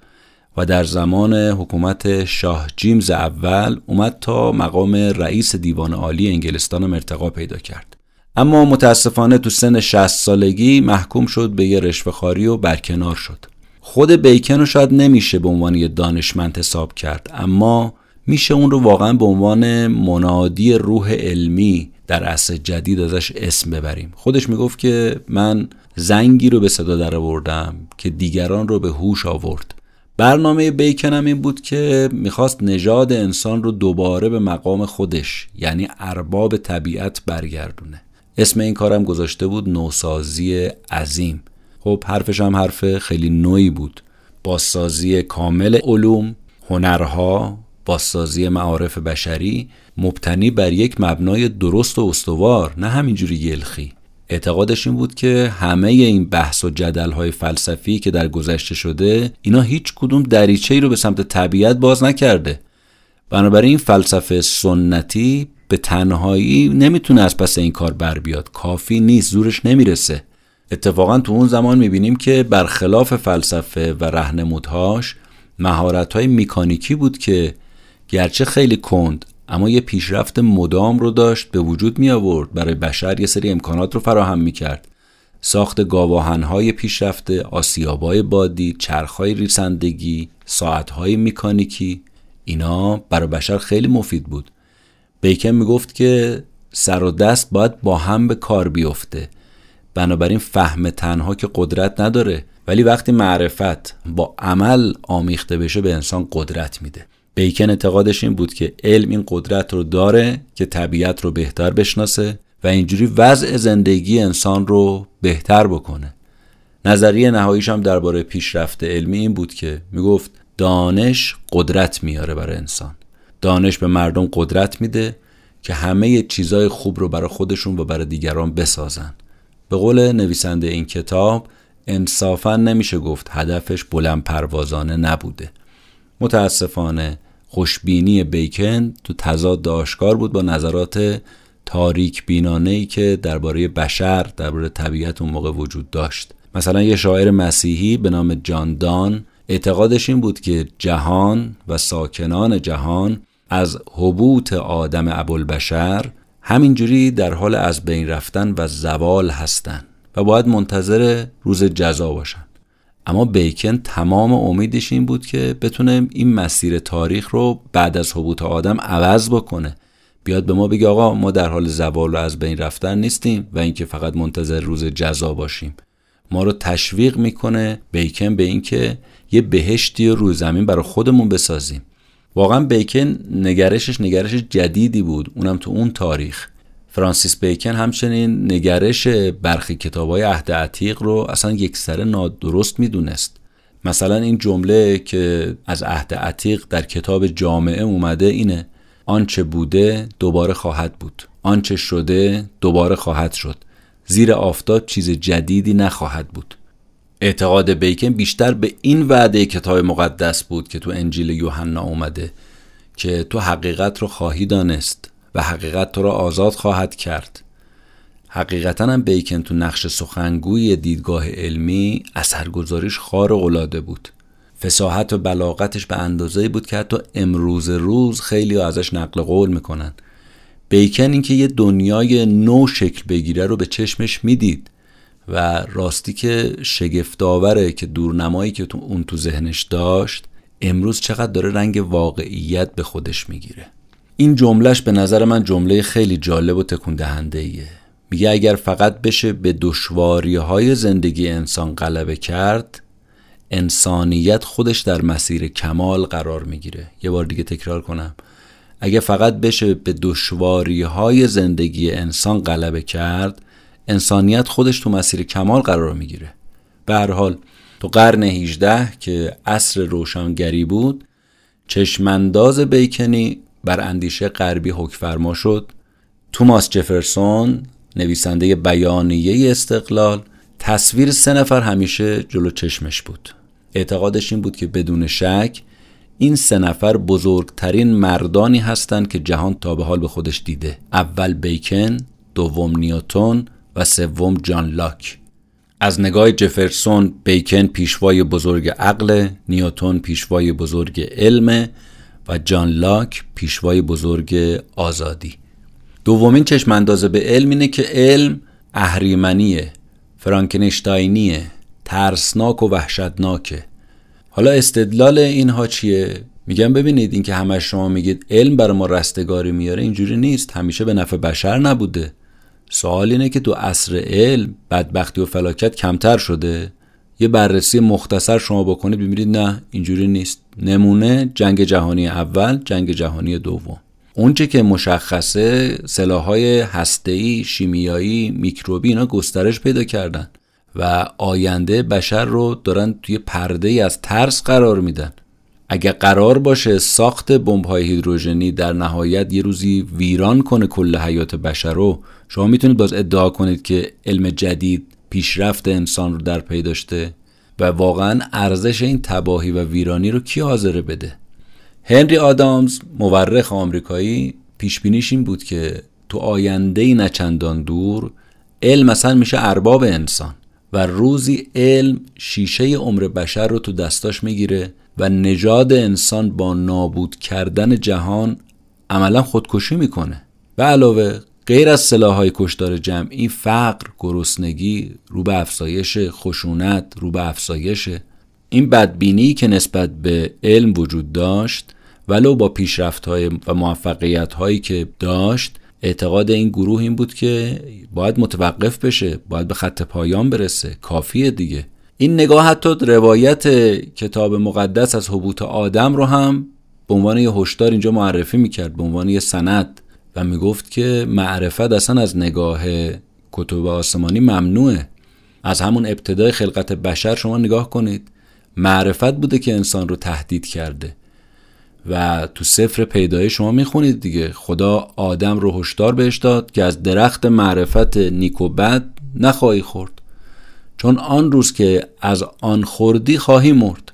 و در زمان حکومت شاه جیمز اول اومد تا مقام رئیس دیوان عالی انگلستان ارتقا پیدا کرد. اما متاسفانه تو سن 60 سالگی محکوم شد به یه رشوهخواری و برکنار شد. خود بیکن رو شاید نمیشه به عنوان یه دانشمند حساب کرد اما میشه اون رو واقعا به عنوان منادی روح علمی در عصر جدید ازش اسم ببریم. خودش می‌گفت که من زنگی رو به صدا در آوردم که دیگران رو به هوش آورد. برنامه بیکن هم این بود که می‌خواست نژاد انسان رو دوباره به مقام خودش یعنی ارباب طبیعت برگردونه. اسم این کارم گذاشته بود نوسازی عظیم. خب حرفش هم حرف خیلی نوعی بود. بازسازی کامل علوم هنرها بازسازی معارف بشری مبتنی بر یک مبنای درست و استوار نه همینجوری یلخی. اعتقادش این بود که همه این بحث و جدل های فلسفی که در گذشته شده اینا هیچ کدوم دریچه ای رو به سمت طبیعت باز نکرده. بنابراین این فلسفه سنتی به تنهایی نمی‌تونه از پس این کار بر بیاد. کافی نیست زورش نمی‌رسه. اتفاقا تو اون زمان می‌بینیم که برخلاف فلسفه و رهنمودهاش مهارت های میکانیکی بود که گرچه خیلی کند اما یه پیشرفت مدام رو داشت به وجود می آورد برای بشر یه سری امکانات رو فراهم می کرد ساخت گاواهنهای پیشرفته آسیابای بادی چرخهای ریسندگی ساعتهای میکانیکی. اینا برای بشر خیلی مفید بود. بیکن می‌گفت که سر و دست باید با هم به کار بیفته. بنابراین فهم تنها که قدرت نداره. ولی وقتی معرفت با عمل آمیخته بشه به انسان قدرت میده. بیکن اعتقادش این بود که علم این قدرت رو داره که طبیعت رو بهتر بشناسه و اینجوری وضع زندگی انسان رو بهتر بکنه. نظریه نهاییش هم درباره پیشرفت علمی این بود که می‌گفت دانش قدرت میاره برای انسان. دانش به مردم قدرت میده که همه چیزای خوب رو برای خودشون و برای دیگران بسازن. به قول نویسنده این کتاب انصافا نمیشه گفت هدفش بلند پروازانه نبوده. متاسفانه خوشبینی بیکن تو تضاد آشکار بود با نظرات تاریک بینانه ای که درباره بشر درباره طبیعت اون موقع وجود داشت. مثلا یه شاعر مسیحی به نام جان دان اعتقادش این بود که جهان و ساکنان جهان از حبوط آدم ابوالبشر همینجوری در حال از بین رفتن و زوال هستند و باید منتظر روز جزا باشن. اما بیکن تمام امیدش این بود که بتونه این مسیر تاریخ رو بعد از حبوط آدم عوض بکنه. بیاد به ما بگه آقا ما در حال زوال و از بین رفتن نیستیم و اینکه فقط منتظر روز جزا باشیم. ما رو تشویق می‌کنه بیکن به اینکه یه بهشتی رو زمین برای خودمون بسازیم. واقعا بیکن نگرشش نگرش جدیدی بود اونم تو اون تاریخ. فرانسیس بیکن همچنین نگرش برخی کتاب های عهد عتیق رو اصلا یک سره نادرست می‌دونست. مثلا این جمله که از عهد عتیق در کتاب جامعه اومده اینه آنچه بوده دوباره خواهد بود. آنچه شده دوباره خواهد شد. زیر آفتاب چیز جدیدی نخواهد بود. اعتقاد بیکن بیشتر به این وعده کتاب مقدس بود که تو انجیل یوحنا اومده که تو حقیقت رو خواهی دانست. و حقیقت تو را آزاد خواهد کرد. حقیقتا هم بیکن تو نقش سخنگوی دیدگاه علمی اثرگذاریش خار العاده بود. فساحت و بلاغتش به اندازه بود که حتی امروز روز خیلی ازش نقل قول می‌کنن. بیکن اینکه یه دنیای نو شکل بگیره رو به چشمش می‌دید و راستی که شگفتآوره که دورنمایی که تو اون تو ذهنش داشت امروز چقدر داره رنگ واقعیت به خودش می‌گیره. این جملهش به نظر من جمله خیلی جالب و تکون دهنده ایه میگه اگر فقط بشه به دشواری های زندگی انسان غلبه کرد انسانیت خودش در مسیر کمال قرار می‌گیره. یه بار دیگه تکرار کنم. اگه فقط بشه به دشواری های زندگی انسان غلبه کرد انسانیت خودش تو مسیر کمال قرار می‌گیره. به هر حال تو قرن 18 که عصر روشنگری بود چشمانداز بیکنی بر اندیشه غربی حکفرما شد. توماس جفرسون نویسنده بیانیه استقلال تصویر سه نفر همیشه جلو چشمش بود. اعتقادش این بود که بدون شک این سه نفر بزرگترین مردانی هستند که جهان تا به حال به خودش دیده. اول بیکن دوم نیوتون و سوم جان لاک. از نگاه جفرسون بیکن پیشوای بزرگ عقل نیوتون پیشوای بزرگ علم جان لاک پیشوای بزرگ آزادی. دومین چشم اندازه به علم اینه که علم اهریمنیه فرانکنشتاینیه ترسناک و وحشتناکه. حالا استدلال اینها چیه؟ میگم ببینید اینکه همه شما میگید علم برای ما رستگاری میاره اینجوری نیست همیشه به نفع بشر نبوده. سوال اینه که تو عصر علم بدبختی و فلاکت کمتر شده؟ یه بررسی مختصر شما بکنید ببینید نه اینجوری نیست. نمونه جنگ جهانی اول جنگ جهانی دوم. اونچه که مشخصه سلاحهای هسته‌ای شیمیایی میکروبی اینا گسترش پیدا کردن و آینده بشر رو دارن توی پرده ای از ترس قرار میدن. اگه قرار باشه ساخت بمب های هیدروژنی در نهایت یه روزی ویران کنه کل حیات بشر رو شما می‌تونید باز ادعا کنید که علم جدید پیشرفت انسان رو در پی داشته و واقعا ارزش این تباهی و ویرانی رو کی حاضره بده؟ هنری آدامز مورخ آمریکایی پیش این بود که تو آینده نچندان دور علم مثلا میشه ارباب انسان و روزی علم شیشه عمر بشر رو تو دستاش می‌گیره و نژاد انسان با نابود کردن جهان عملا خودکشی می‌کنه. و علاوه غیر از سلاحهای کشدار جمعی فقر گرسنگی رو به افزایش خشونت رو به افزایش این بدبینی که نسبت به علم وجود داشت ولو با پیشرفت های و موفقیت هایی که داشت اعتقاد این گروه این بود که باید متوقف بشه باید به خط پایان برسه کافیه دیگه. این نگاه حتی روایت کتاب مقدس از حبوط آدم رو هم به عنوان یه هشدار اینجا معرفی می‌کرد به عنوان یه سند. و می‌گفت که معرفت اصلا از نگاه کتب آسمانی ممنوعه. از همون ابتدای خلقت بشر شما نگاه کنید. معرفت بوده که انسان رو تهدید کرده. و تو سفر پیدایش شما می‌خونید دیگه. خدا آدم رو هشدار بهش داد که از درخت معرفت نیک و بد نخواهی خورد. چون آن روز که از آن خوردی خواهی مرد.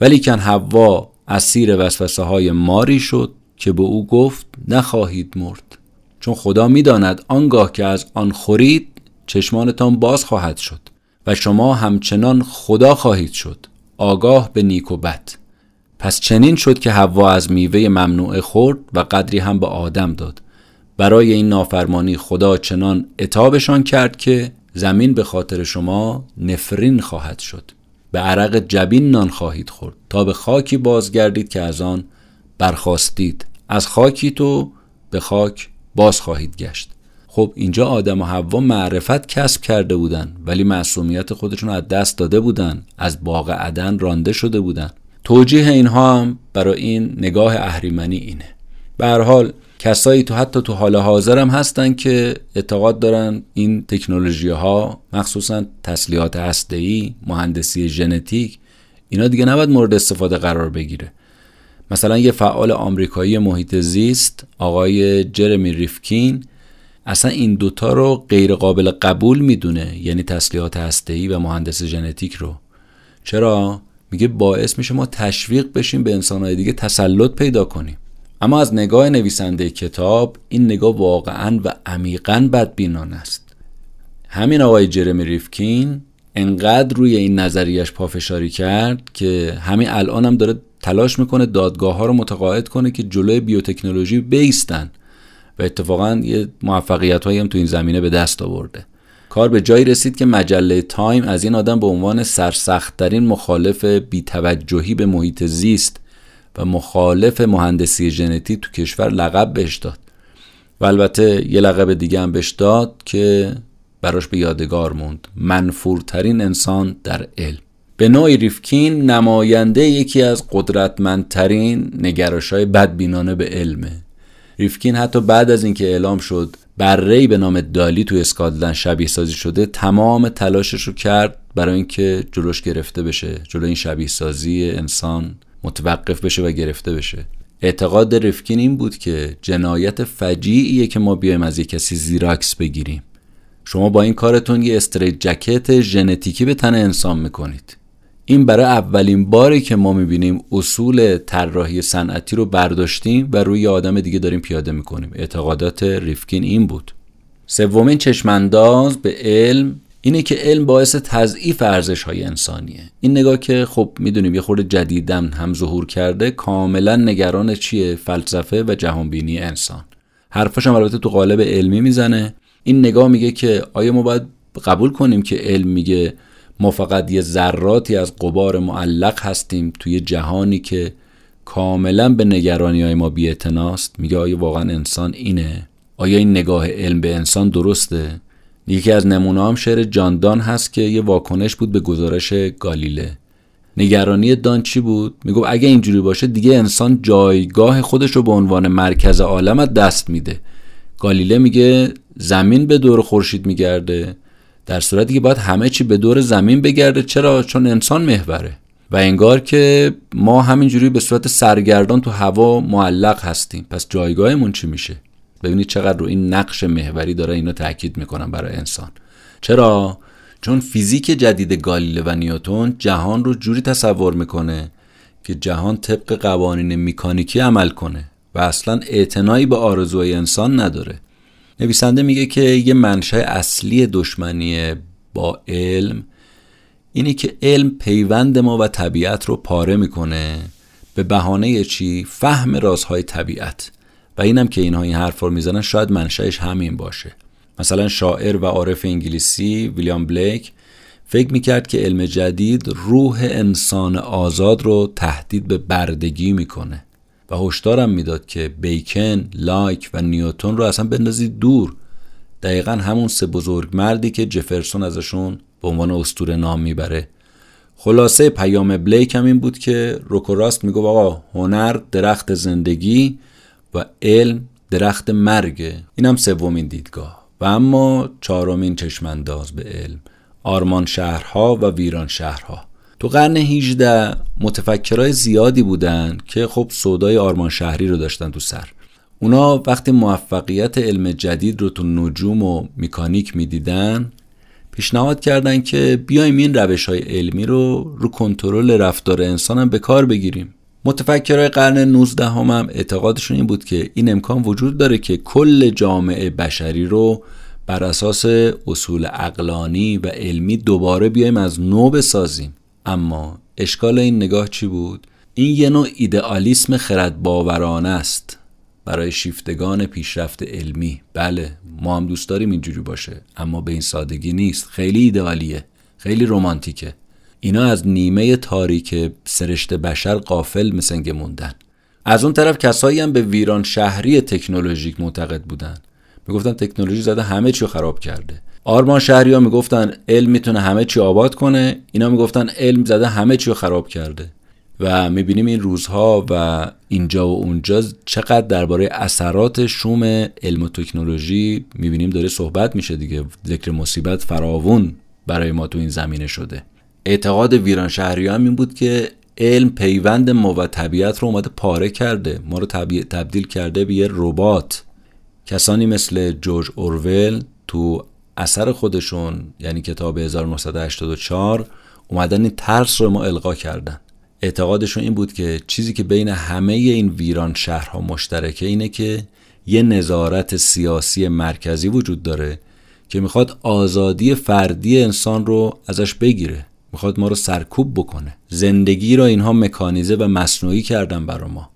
ولی کن حوا اسیر وسوسه های ماری شد. که به او گفت نخواهید مرد. چون خدا می‌داند آنگاه که از آن خورید چشمانتان باز خواهد شد و شما همچنان خدا خواهید شد. آگاه به نیک و بد. پس چنین شد که حوا از میوه ممنوعه خورد و قدری هم به آدم داد. برای این نافرمانی خدا چنان اتابشان کرد که زمین به خاطر شما نفرین خواهد شد. به عرق جبین نان خواهید خورد تا به خاکی بازگردید که از آن برخواستید از خاکی تو به خاک باز خواهید گشت. خب اینجا آدم و حوا معرفت کسب کرده بودن ولی معصومیت خودشون از دست داده بودن از باغ عدن رانده شده بودن. توجیه اینها هم برای این نگاه اهریمنی اینه. به حال کسایی تو حتی تو حال حاضر هم هستن که اعتقاد دارن این تکنولوژی ها مخصوصا تسلیحات هسته‌ای مهندسی ژنتیک اینا دیگه نباید مورد استفاده قرار بگیره. مثلا یه فعال آمریکایی محیط زیست آقای جرمی ریفکین اصلا این دوتا رو غیر قابل قبول می‌دونه یعنی تسلیحات هسته‌ای و مهندس ژنتیک رو. چرا؟ میگه باعث میشه ما تشویق بشیم به انسانهای دیگه تسلط پیدا کنیم. اما از نگاه نویسنده کتاب این نگاه واقعا و عمیقا بدبینانه است. همین آقای جرمی ریفکین انقدر روی این نظریش پافشاری کرد که همین الان هم داره تلاش می‌کنه دادگاه ها رو متقاعد کنه که جلوی بیوتکنولوژی بیستن. و اتفاقا یه موفقیت هایی هم تو این زمینه به دست آورده. کار به جایی رسید که مجله تایم از این آدم به عنوان سرسختترین مخالف بیتوجهی به محیط زیست و مخالف مهندسی ژنتیک تو کشور لقب بهش داد. و البته یه لقب دیگه هم بهش داد که براش به یادگار موند. منفورترین انسان در علم. به نوعی ریفکین نماینده یکی از قدرتمندترین نگرش های بدبینانه به علمه. ریفکین حتی بعد از اینکه اعلام شد بره به نام دالی تو اسکاتلند شبیه سازی شده تمام تلاشش رو کرد برای اینکه جلوش گرفته بشه جلو این شبیه سازی انسان متوقف بشه و گرفته بشه. اعتقاد ریفکین این بود که جنایت فجیعیه که ما بیایم از یک کسی زیراکس بگیریم. شما با این کارتون یه استریت جکت ژنتیکی به تن انسان می‌کنید. این برای اولین باری که ما می‌بینیم اصول طراحی صنعتی رو برداشتیم و روی آدم دیگه داریم پیاده می‌کنیم. اعتقادات ریفکین این بود. سومین چشمانداز به علم اینه که علم باعث تضعیف ارزش های انسانیه. این نگاه که خب می‌دونیم یه خورده جدیدم هم ظهور کرده کاملا نگران چیه فلسفه و جهانبینی انسان؟ حرفاش هم البته تو قالب علمی می‌زنه. این نگاه میگه که آیا ما باید قبول کنیم که علم میگه ما فقط یه ذراتی از قبار معلق هستیم توی جهانی که کاملا به نگرانی های ما بیعتناست میگه آیا واقعا انسان اینه؟ آیا این نگاه علم به انسان درسته؟ یکی از نمونه هم شعر جاندان هست که یه واکنش بود به گزارش گالیله. نگرانی دان چی بود؟ می‌گفت اگه اینجوری باشه دیگه انسان جایگاه خودش رو به عنوان مرکز عالم دست میده. گالیله میگه زمین به دور خورشید میگرده در صورتی که باید همه چی به دور زمین بگرده. چرا؟ چون انسان محوره. و انگار که ما همینجوری به صورت سرگردان تو هوا معلق هستیم. پس جایگاهمون چی میشه؟ ببینید چقدر رو این نقش محوری داره اینو تاکید می‌کنم برای انسان. چرا؟ چون فیزیک جدید گالیله و نیوتون جهان رو جوری تصور می‌کنه که جهان طبق قوانین میکانیکی عمل کنه و اصلا اعتنایی به آرزوهای انسان نداره. نویسنده میگه که یه منشأ اصلی دشمنی با علم اینه که علم پیوند ما و طبیعت رو پاره می‌کنه به بهانه چی؟ فهم رازهای طبیعت. و اینم که اینها این حرف رو می‌زنن شاید منشأش همین باشه. مثلا شاعر و عارف انگلیسی ویلیام بلیک فکر می‌کرد که علم جدید روح انسان آزاد رو تهدید به بردگی می‌کنه. و هشدارم می‌داد که بیکن، لایک و نیوتون رو اصلا بندازید دور. دقیقا همون سه بزرگ مردی که جفرسون ازشون به عنوان استور نام می‌بره. خلاصه پیام بلیک هم این بود که روکوراست میگو آقا هنر درخت زندگی و علم درخت مرگه اینم سومین دیدگاه. و اما چهارمین چشمانداز به علم. آرمان شهرها و ویران شهرها. تو قرن 18 متفکرای زیادی بودن که خب سودای آرمان شهری رو داشتن تو سر. اونا وقتی موفقیت علم جدید رو تو نجوم و میکانیک می‌دیدن پیشنهاد کردن که بیایم این روش های علمی رو رو کنترل رفتار انسان هم به کار بگیریم. متفکرای قرن 19 هم, هم اعتقادشون این بود که این امکان وجود داره که کل جامعه بشری رو بر اساس اصول اقلانی و علمی دوباره بیایم از نو بسازیم. اما اشکال این نگاه چی بود؟ این یه نوع ایدئالیسم خرد باورانه است برای شیفتگان پیشرفت علمی. بله ما هم دوست داریم اینجوری باشه اما به این سادگی نیست. خیلی ایدئالیه خیلی رومانتیکه اینا از نیمه تاریک سرشت بشر قافل مثنگ موندن. از اون طرف کسایی هم به ویران شهری تکنولوژیک معتقد بودن. می‌گفتن تکنولوژی زده همه چی خراب کرده. آرمان شهری ها می‌گفتن علم می‌تونه همه چی آباد کنه. اینا می‌گفتن علم زده همه چی رو خراب کرده. و می‌بینیم این روزها و اینجا و اونجا چقدر درباره اثرات شوم علم و تکنولوژی می‌بینیم داره صحبت میشه دیگه. ذکر مصیبت فراوون برای ما تو این زمینه شده. اعتقاد ویران شهری هم این بود که علم پیوند ما و طبیعت رو اومده پاره کرده. ما رو تبدیل کرده به یه ربات. کسانی مثل جورج اورول تو اثر خودشون یعنی کتاب 1984 اومدن این ترس رو ما القا کردن. اعتقادشون این بود که چیزی که بین همه این ویران شهرها مشترکه اینه که یه نظارت سیاسی مرکزی وجود داره که می‌خواد آزادی فردی انسان رو ازش بگیره. می‌خواد ما رو سرکوب بکنه. زندگی را اینها مکانیزه و مصنوعی کردن برا ما.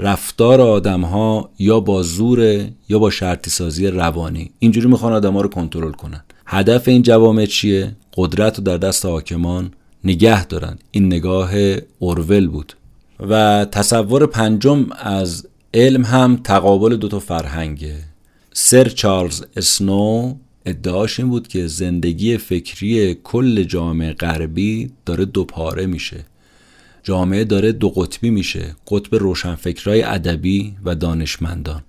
رفتار آدم ها یا با زور یا با شرطی سازی روانی. اینجوری می‌خوان آدم ها رو کنترل کنن. هدف این جوامع چیه؟ قدرت رو در دست حاکمان نگه دارن. این نگاه اورول بود. و تصور پنجم از علم هم تقابل دو تا فرهنگه. سر چارلز اسنو ادعاش این بود که زندگی فکری کل جامعه غربی داره دوپاره میشه. جامعه داره دو قطبی میشه قطب روشنفکرای ادبی و دانشمندان.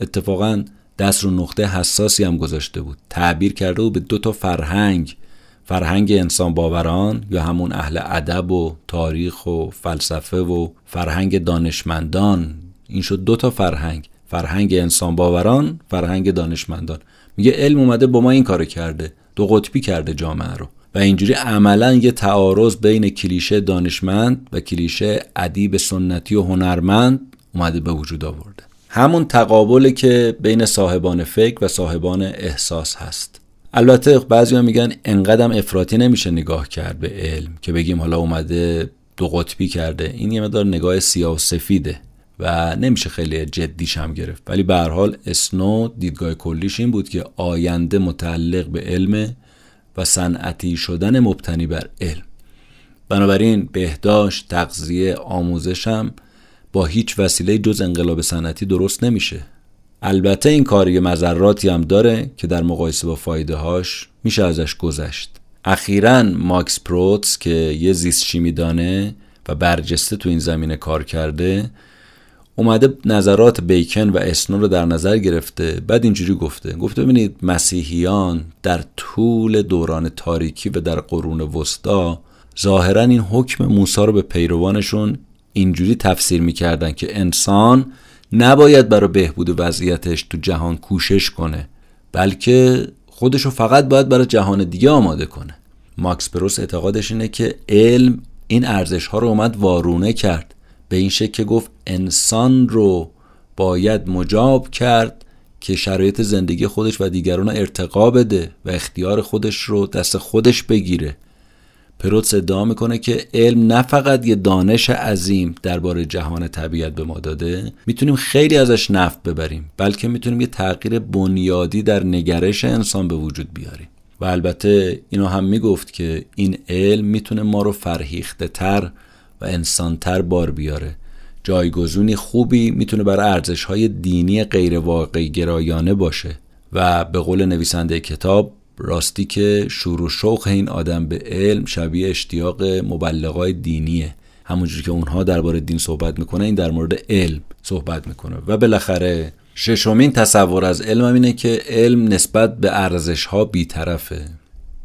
اتفاقا دست رو نقطه حساسی هم گذاشته بود. تعبیر کرده بود به دو تا فرهنگ فرهنگ انسان باوران یا همون اهل ادب و تاریخ و فلسفه و فرهنگ دانشمندان. این شد دو تا فرهنگ فرهنگ انسان باوران فرهنگ دانشمندان. میگه علم اومده با ما این کارو کرده. دو قطبی کرده جامعه رو. و اینجوری عملا یه تعارض بین کلیشه دانشمند و کلیشه ادیب سنتی و هنرمند اومده به وجود آورده. همون تقابلی که بین صاحبان فکر و صاحبان احساس هست. البته بعضی میگن انقدرم افراطی نمیشه نگاه کرد به علم که بگیم حالا اومده دو قطبی کرده. این یه مدار نگاه سیاه و سفیده. و نمیشه خیلی جدیش هم گرفت. ولی به هر حال اسنو دیدگاه کلیش این بود که آینده متعلق به علم و صنعتی شدن مبتنی بر علم. بنابراین بهداشت تغذیه آموزش هم با هیچ وسیله جز انقلاب صنعتی درست نمیشه. البته این کار یه مذراتی هم داره که در مقایسه با فایده هاش میشه ازش گذشت. اخیرا ماکس پروتس که یه زیست شیمی دانه و برجسته تو این زمینه کار کرده اومده نظرات بیکن و اسنو رو در نظر گرفته بعد اینجوری گفته گفته ببینید مسیحیان در طول دوران تاریکی و در قرون وسطا ظاهرا این حکم موسی رو به پیروانشون اینجوری تفسیر می‌کردن که انسان نباید برای بهبود وضعیتش تو جهان کوشش کنه بلکه خودشو فقط باید برای جهان دیگه آماده کنه. ماکس پروس اعتقادش اینه که علم این ارزش ها رو اومد وارونه کرد. به این شکل که گفت انسان رو باید مجاب کرد که شرایط زندگی خودش و دیگران ارتقا بده و اختیار خودش رو دست خودش بگیره. پروتس ادعا می‌کنه که علم نه فقط یه دانش عظیم درباره جهان طبیعت به ما داده می‌تونیم خیلی ازش نفت ببریم بلکه می‌تونیم یه تغییر بنیادی در نگرش انسان به وجود بیاریم. و البته اینو هم می‌گفت که این علم می‌تونه ما رو فرهیخته تر و انسانتر بار بیاره. جایگزونی خوبی می‌تونه برای ارزش های دینی غیر واقعی گرایانه باشه و به قول نویسنده کتاب راستی که شروع شوق این آدم به علم شبیه اشتیاق مبلغای دینیه. همونجوری که اونها درباره دین صحبت می‌کنه این در مورد علم صحبت می‌کنه. و بالاخره ششمین تصور از علم اینه که علم نسبت به ارزش ها بیطرفه.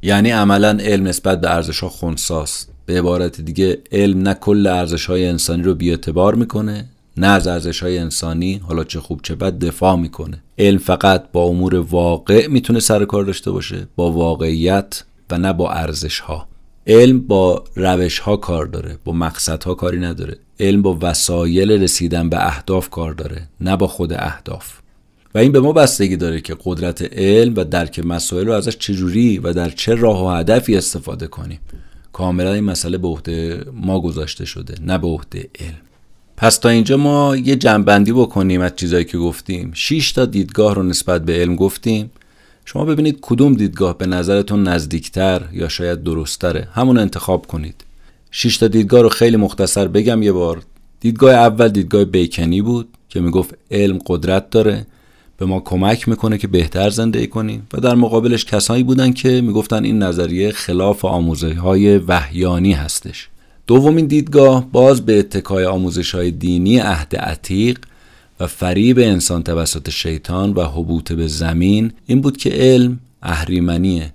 یعنی عملا علم نسبت به ارزش ها خونساست. به عبارت دیگه علم نه کل ارزش های انسانی رو بیاعتبار می‌کنه نه از ارزش های انسانی حالا چه خوب چه بد دفاع می‌کنه. علم فقط با امور واقع می‌تونه سر کار داشته باشه با واقعیت و نه با ارزش ها علم با روش ها کار داره با مقصد ها کاری نداره. علم با وسایل رسیدن به اهداف کار داره نه با خود اهداف. و این به ما بستگی داره که قدرت علم و درک مسائل رو ازش چجوری و در چه راه و هدفی استفاده کنیم. کاملا این مسئله به عهده ما گذاشته شده نه به عهده علم. پس تا اینجا ما یه جنبندی بکنیم از چیزایی که گفتیم. 6 تا دیدگاه رو نسبت به علم گفتیم. شما ببینید کدوم دیدگاه به نظرتون نزدیکتر یا شاید درستره. همون انتخاب کنید. 6 تا دیدگاه رو خیلی مختصر بگم یه بار. دیدگاه اول دیدگاه بیکنی بود که می‌گفت علم قدرت داره. به ما کمک می‌کنه که بهتر زندگی کنیم و در مقابلش کسانی بودن که می‌گفتن این نظریه خلاف آموزه های وحیانی هستش. دومین دیدگاه باز به اتکای آموزش های دینی عهد عتیق و فریب انسان توسط شیطان و حبوط به زمین این بود که علم اهریمنیه.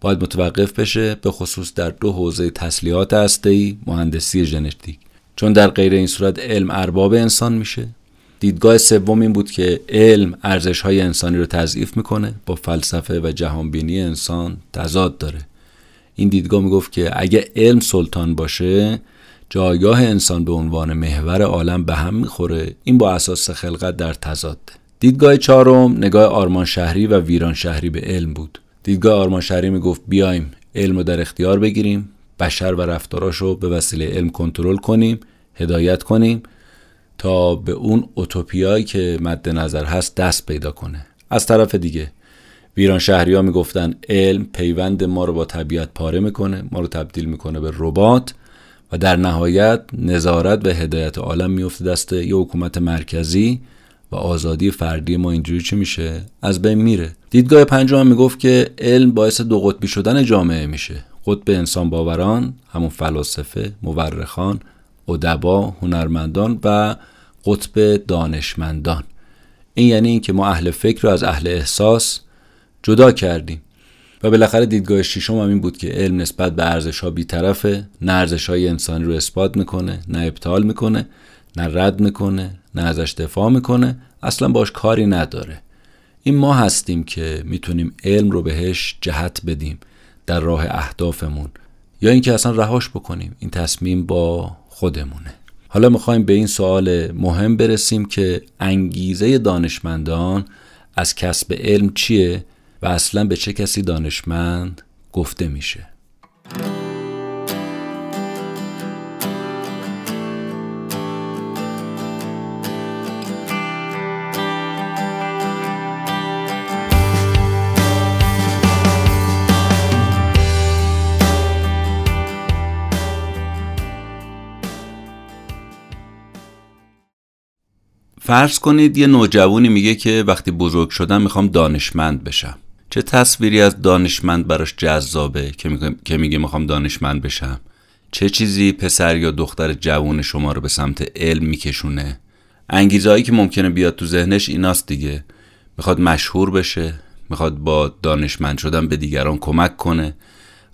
باید متوقف بشه به خصوص در دو حوزه تسلیحات هسته‌ای مهندسی ژنتیک. چون در غیر این صورت علم ارباب انسان میشه. دیدگاه سوم این بود که علم ارزش های انسانی رو تضعیف می‌کنه با فلسفه و جهانبینی انسان تضاد داره. این دیدگاه می‌گفت که اگه علم سلطان باشه جایگاه انسان به عنوان محور عالم به هم می‌خوره. این با اساس خلقت در تضاد. دیدگاه چهارم نگاه آرمان شهری و ویران شهری به علم بود. دیدگاه آرمان شهری می‌گفت بیایم علم رو در اختیار بگیریم بشر و رفتاراشو به وسیله علم کنترل کنیم هدایت کنیم تا به اون اوتوپیایی که مد نظر هست دست پیدا کنه. از طرف دیگه ویران شهری ها می‌گفتن علم پیوند ما رو با طبیعت پاره می‌کنه ما رو تبدیل می‌کنه به ربات و در نهایت نظارت و هدایت عالم میفته دست یه حکومت مرکزی و آزادی فردی ما اینجوری چی میشه؟ از بین میره. دیدگاه پنجم می‌گفت که علم باعث دو قطبی شدن جامعه میشه. قطب انسان باوران همون فلاسفه مورخان ادبا هنرمندان و قطب دانشمندان. این یعنی اینکه ما اهل فکر رو از اهل احساس جدا کردیم. و بالاخره دیدگاه ششم هم این بود که علم نسبت به ارزش ها بیطرفه. نه ارزش های انسانی رو اثبات می‌کنه نه ابطال می‌کنه نه رد می‌کنه نه ازش دفاع می‌کنه. اصلا باش کاری نداره. این ما هستیم که می‌تونیم علم رو بهش جهت بدیم در راه اهدافمون. یا اینکه اصلا رهاش بکنیم. این تصمیم با خودمونه. حالا می‌خوایم به این سوال مهم برسیم که انگیزه دانشمندان از کسب علم چیه و اصلا به چه کسی دانشمند گفته میشه. فرض کنید یه نوجوانی میگه که وقتی بزرگ شدم می‌خوام دانشمند بشم. چه تصویری از دانشمند براش جذابه که میگه, می‌خوام دانشمند بشم؟ چه چیزی پسر یا دختر جوون شما رو به سمت علم میکشونه؟ انگیزهایی که ممکنه بیاد تو ذهنش ایناست دیگه. می‌خواد مشهور بشه می‌خواد با دانشمند شدن به دیگران کمک کنه.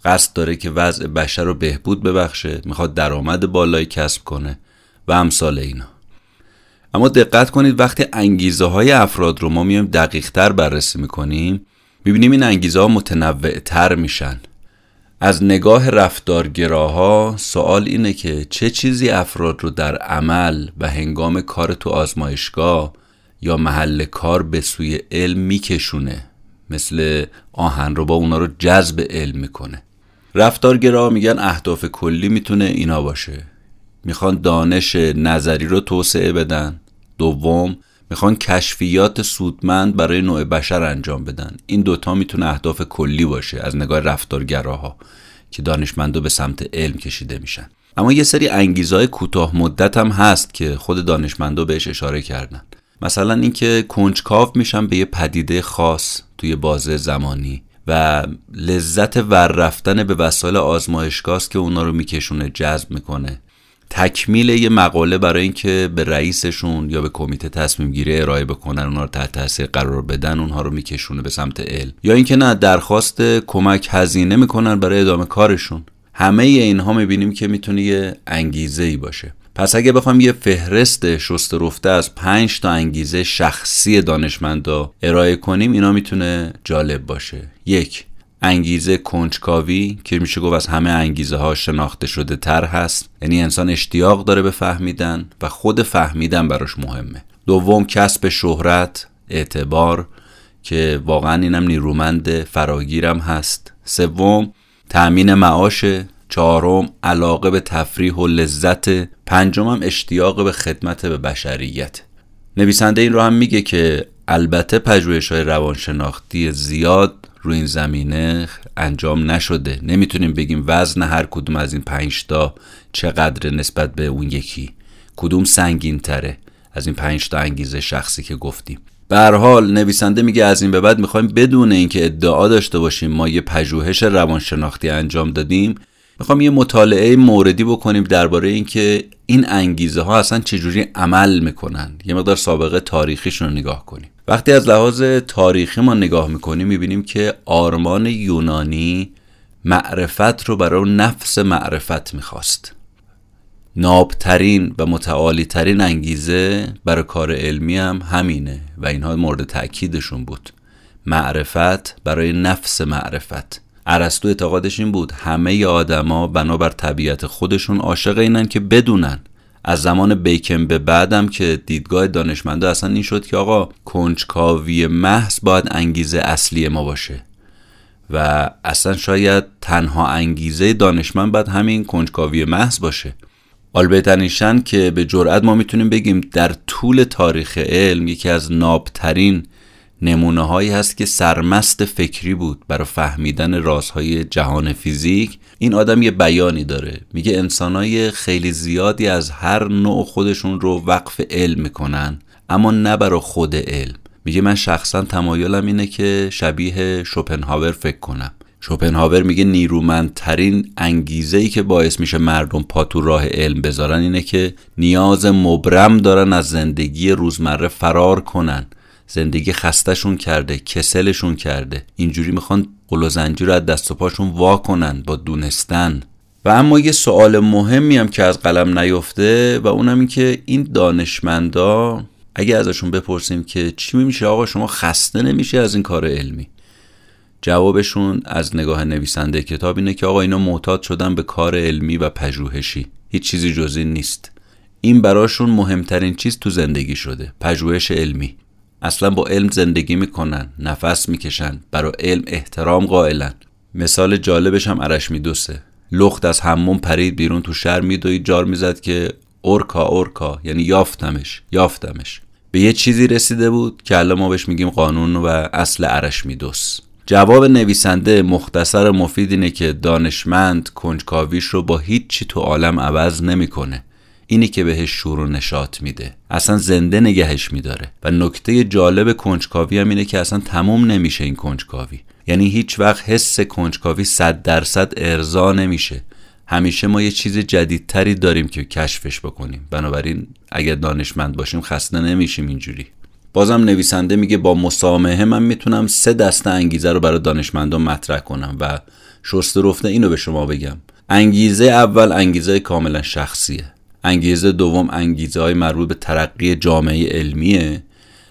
قصد داره که وضع بشر رو بهبود ببخشه می‌خواد درآمد بالایی کسب کنه و امثال اینا. اما دقت کنید وقتی انگیزه های افراد رو ما میایم دقیق تر بررسی می‌کنیم می‌بینیم این انگیزه ها متنوع تر میشن. از نگاه رفتارگراها سوال اینه که چه چیزی افراد رو در عمل و هنگام کار تو آزمایشگاه یا محل کار به سوی علم میکشونه مثل آهن رو با اونا رو جذب علم می‌کنه. رفتارگراها میگن اهداف کلی می‌تونه اینا باشه. می‌خوان دانش نظری رو توسعه بدن. دوم می‌خوان کشفیات سودمند برای نوع بشر انجام بدن. این دوتا می‌تونه اهداف کلی باشه از نگاه رفتارگراها که دانشمندا به سمت علم کشیده میشن. اما یه سری انگیزهای کوتاه مدت هم هست که خود دانشمندا بهش اشاره کردن. مثلا اینکه کنجکاو میشن به یه پدیده خاص توی بازه زمانی و لذت ور رفتن به وسایل آزمایشگاه که اونا رو میکشونه جذب می‌کنه. تکمیل یه مقاله برای اینکه به رئیسشون یا به کمیته تصمیم گیری ارائه بکنن اونها رو تحت تاثیر قرار بدن اونها رو میکشونه به سمت علم. یا اینکه نه درخواست کمک هزینه می‌کنن برای ادامه کارشون. همه اینها می‌بینیم که می‌تونه یه انگیزه ای باشه. پس اگه بخوام یه فهرست شست رفته از پنج تا انگیزه شخصی دانشمندا ارائه کنیم اینا می‌تونه جالب باشه. یک انگیزه کنجکاوی که میشه گفت از همه انگیزه ها شناخته شده تر هست. یعنی انسان اشتیاق داره به فهمیدن و خود فهمیدن براش مهمه. دوم کسب شهرت اعتبار که واقعا اینم نیرومند فراگیرم هست. سوم تأمین معاش چهارم علاقه به تفریح و لذت. پنجمم اشتیاق به خدمت به بشریت. نویسنده این رو هم میگه که البته پژوهش های روانشناختی زیاد روی این زمینه انجام نشده. نمی‌تونیم بگیم وزن هر کدوم از این پنج تا چقدر نسبت به اون یکی کدوم سنگین تره از این پنج تا انگیزه شخصی که گفتیم. به حال نویسنده میگه از این به بعد می‌خوایم بدون اینکه ادعا داشته باشیم ما یه پژوهش روانشناختی انجام دادیم. می‌خوام یه مطالعه موردی بکنیم درباره اینکه این انگیزه ها اصلا چجوری عمل می‌کنن یه مقدار سابقه تاریخیشون رو نگاه کنیم. وقتی از لحاظ تاریخی ما نگاه می‌کنیم می‌بینیم که آرمان یونانی معرفت رو برای نفس معرفت می‌خواست. نابترین و متعالی ترین انگیزه برای کار علمی هم همینه و اینها مورد تأکیدشون بود. معرفت برای نفس معرفت. ارسطو اعتقادش این بود همه آدما بنابر طبیعت خودشون عاشق اینن که بدونن. از زمان بیکن به بعدم که دیدگاه دانشمنده اصلا این شد که آقا کنجکاوی محض باید انگیزه اصلی ما باشه. و اصلا شاید تنها انگیزه دانشمند باید همین کنجکاوی محض باشه. آلبرت که به جرأت ما می‌تونیم بگیم در طول تاریخ علم یکی از نابترین نمونه هایی هست که سرمست فکری بود برای فهمیدن رازهای جهان فیزیک. این آدم یه بیانی داره. میگه انسانای خیلی زیادی از هر نوع خودشون رو وقف علم می‌کنن اما نه برای خود علم. میگه من شخصا تمایلم اینه که شبیه شوپنهاور فکر کنم. شوپنهاور میگه نیرومندترین انگیزه ای که باعث میشه مردم پا تو راه علم بذارن اینه که نیاز مبرم دارن از زندگی روزمره فرار کنن. زندگی خستشون کرده کسلشون کرده. اینجوری می‌خوان قل و زنجیر رو از دست و پاشون وا کنن با دونستن. و اما یه سوال مهمی هم که از قلم نیفته و اونم این که این دانشمندا اگه ازشون بپرسیم که چی میشه آقا شما خسته نمیشه از این کار علمی؟ جوابشون از نگاه نویسنده کتاب اینه که آقا اینا معتاد شدن به کار علمی و پژوهشی. هیچ چیزی جز این نیست. این براشون مهمترین چیز تو زندگی شده پژوهش علمی. اصلا با علم زندگی می‌کنن نفس می‌کشن برای علم احترام قائلن. مثال جالبش هم عرش میدوسه لخت از همون پرید بیرون تو شهر میدوید جار می‌زد که اورکا اورکا یعنی یافتمش یافتمش. به یه چیزی رسیده بود که الان ما بهش میگیم قانون و اصل عرش میدوس. جواب نویسنده مختصر مفید اینه که دانشمند کنجکاویش رو با هیچی تو عالم عوض نمی‌کنه. اینی که بهش شور و نشاط میده. اصلا زنده نگهش میداره. و نکته جالب کنجکاوی هم اینه که اصلا تموم نمیشه این کنجکاوی. یعنی هیچ وقت حس کنجکاوی صد درصد ارضا نمیشه. همیشه ما یه چیز جدیدتری داریم که کشفش بکنیم. بنابراین اگر دانشمند باشیم خسته نمیشیم اینجوری. بازم نویسنده میگه با مسامحه من می‌تونم سه دسته انگیزه رو برای دانشمندان مطرح کنم و شسته رفته اینو به شما بگم. انگیزه اول انگیزه کاملا شخصیه. انگیزه دوم انگیزه های مربوط به ترقی جامعه علمیه.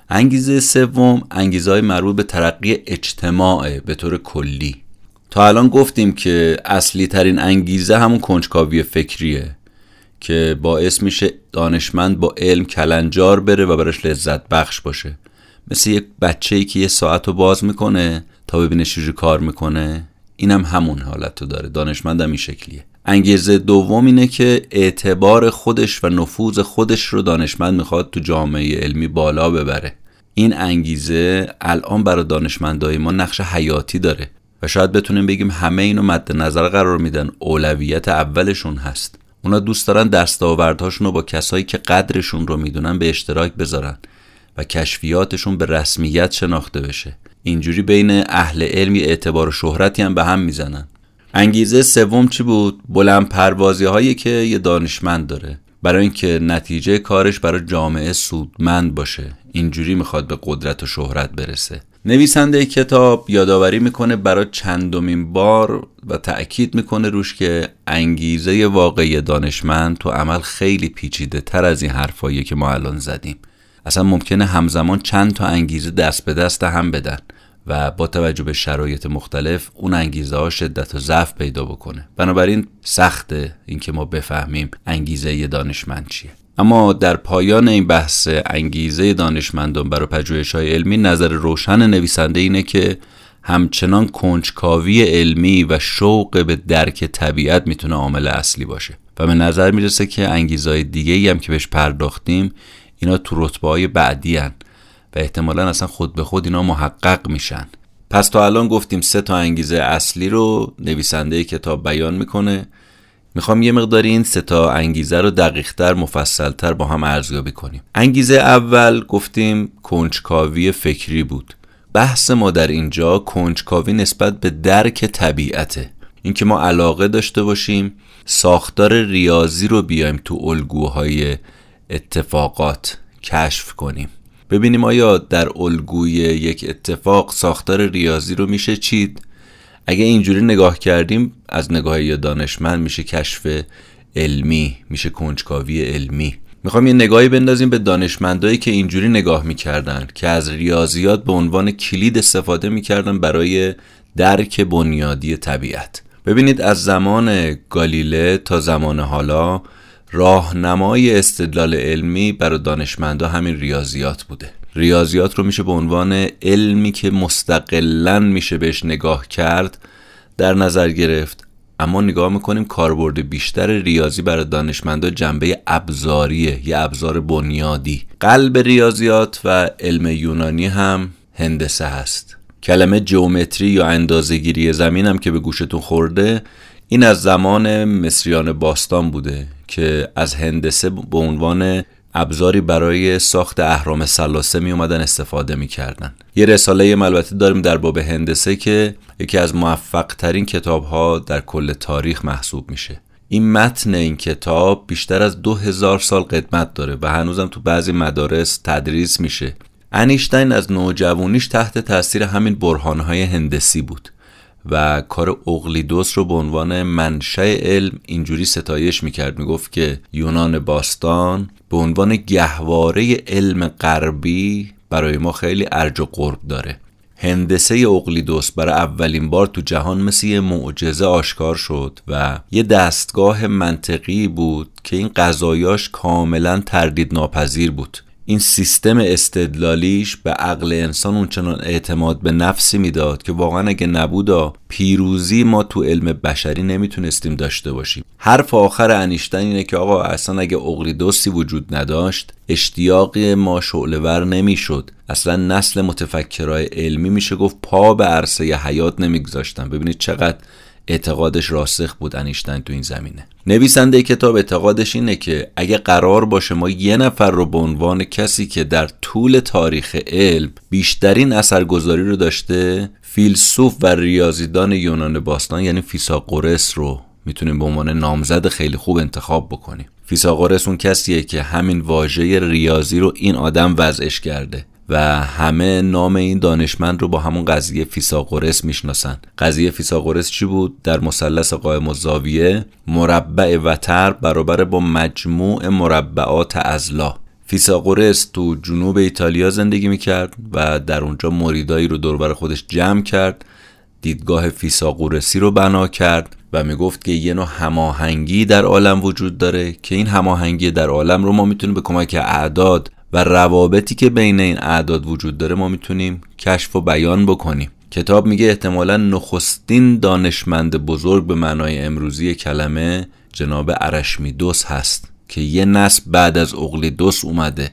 انگیزه سوم انگیزه های مربوط به ترقی اجتماع به طور کلی. تا الان گفتیم که اصلی ترین انگیزه همون کنجکاوی فکریه که باعث میشه دانشمند با علم کلنجار بره و براش لذت بخش باشه. مثل یک بچه ای که یه ساعت رو باز می‌کنه تا ببینه چجوری کار می‌کنه. اینم هم همون حالت رو داره. دانشمند هم این شکلیه. انگیزه دوم اینه که اعتبار خودش و نفوذ خودش رو دانشمند می‌خواد تو جامعه علمی بالا ببره. این انگیزه الان برای دانشمندای ما نقش حیاتی داره و شاید بتونیم بگیم همه اینو مد نظر قرار میدن. اولویت اولشون هست. اونا دوست دارن دستاوردهاشون رو با کسایی که قدرشون رو می‌دونن به اشتراک بذارن و کشفیاتشون به رسمیت شناخته بشه. اینجوری بین اهل علمی اعتبار و شهرتی هم به هم می‌زنن. انگیزه سوم چی بود؟ بلند پروازی هایی که یه دانشمند داره. برای اینکه نتیجه کارش برای جامعه سودمند باشه. اینجوری می‌خواد به قدرت و شهرت برسه. نویسنده کتاب یادآوری می‌کنه برای چندمین بار و تأکید می‌کنه روش که انگیزه واقعی دانشمند تو عمل خیلی پیچیده تر از این حرفایی که ما الان زدیم. اصلا ممکنه همزمان چند تا انگیزه دست به دست هم بدن. و با توجه به شرایط مختلف اون انگیزه ها شدت و ضعف پیدا بکنه. بنابراین سخته اینکه ما بفهمیم انگیزه دانشمند چیه. اما در پایان این بحث انگیزه دانشمندان برای پژوهش های علمی نظر روشن نویسنده اینه که همچنان کنجکاوی علمی و شوق به درک طبیعت می‌تونه عامل اصلی باشه. و به نظر می‌رسه که انگیزهای دیگه ای هم که بهش پرداختیم اینا تو رتبه های بعدی هن. و احتمالا اصلا خود به خود اینا محقق میشن. پس تا الان گفتیم سه تا انگیزه اصلی رو نویسنده کتاب بیان می‌کنه. می‌خوام یه مقداری این سه تا انگیزه رو دقیقتر مفصلتر با هم ارزیابی کنیم. انگیزه اول گفتیم کنجکاوی فکری بود. بحث ما در اینجا کنجکاوی نسبت به درک طبیعته. اینکه ما علاقه داشته باشیم ساختار ریاضی رو بیایم تو الگوهای اتفاقات کشف کنیم. ببینیم آیا در الگوی یک اتفاق ساختار ریاضی رو میشه چید؟ اگه اینجوری نگاه کردیم از نگاه یا دانشمند میشه کشف علمی میشه کنجکاوی علمی. می‌خوام یه نگاهی بندازیم به دانشمندایی که اینجوری نگاه می‌کردن که از ریاضیات به عنوان کلید استفاده می‌کردن برای درک بنیادی طبیعت. ببینید از زمان گالیله تا زمان حالا راهنمای استدلال علمی برای دانشمندا همین ریاضیات بوده. ریاضیات رو میشه به عنوان علمی که مستقلا میشه بهش نگاه کرد در نظر گرفت. اما نگاه می‌کنیم کاربرد بیشتر ریاضی برای دانشمندا جنبه ابزاریه یه ابزار بنیادی. قلب ریاضیات و علم یونانی هم هندسه هست. کلمه جومتری یا اندازهگیری زمین هم که به گوشتون خورده این از زمان مصریان باستان بوده. که از هندسه به عنوان ابزاری برای ساخت اهرام سلاسه می اومدن استفاده می‌کردن یه رساله البته داریم در باب هندسه که یکی از موفق ترین کتاب ها در کل تاریخ محسوب میشه. این متن این کتاب بیشتر از دو هزار سال قدمت داره و هنوزم تو بعضی مدارس تدریس میشه. انیشتین از نوجوانیش تحت تاثیر همین برهانهای هندسی بود. و کار اقلیدوس رو به عنوان منشأ علم اینجوری ستایش می‌کرد. می‌گفت که یونان باستان به عنوان گهواره علم غربی برای ما خیلی ارج و قرب داره. هندسه اقلیدوس برای اولین بار تو جهان مثل یه معجزه آشکار شد و یه دستگاه منطقی بود که این قضایاش کاملا تردید ناپذیر بود. این سیستم استدلالیش به عقل انسان اونچنان اعتماد به نفسی می‌داد که واقعا اگه نبودا پیروزی ما تو علم بشری نمی‌تونستیم داشته باشیم. حرف آخر انیشتن اینه که آقا اصلا اگه اقلیدوسی وجود نداشت اشتیاق ما شعلور نمی‌شد. اصلا نسل متفکرای علمی میشه گفت پا به عرصه حیات نمیگذاشتن. ببینید چقدر اعتقادش راسخ بود انیشتین تو این زمینه. نویسنده کتاب اعتقادش اینه که اگه قرار باشه ما یه نفر رو به عنوان کسی که در طول تاریخ علم بیشترین اثرگذاری رو داشته فیلسوف و ریاضیدان یونان باستان یعنی فیساقورس رو می‌تونیم به عنوان نامزد خیلی خوب انتخاب بکنیم. فیساغورس اون کسیه که همین واژه ریاضی رو این آدم وضعش کرده. و همه نام این دانشمند رو با همون قضیه فیساغورس می‌شناسن. قضیه فیساغورس چی بود؟ در مثلث قائم الزاویه مربع وتر برابر با مجموع مربعات اضلاع فیساغورس تو جنوب ایتالیا زندگی می‌کرد و در اونجا مریدایی رو دور و بر خودش جمع کرد دیدگاه فیساغورسی رو بنا کرد و می‌گفت که یه نوع هماهنگی در عالم وجود داره که این هماهنگی در عالم رو ما می‌تونیم به کمک اعداد و روابطی که بین این اعداد وجود داره ما می‌تونیم کشف و بیان بکنیم. کتاب میگه احتمالا نخستین دانشمند بزرگ به معنای امروزی کلمه جناب ارشمیدس هست که یه نسل بعد از اقلیدس اومده.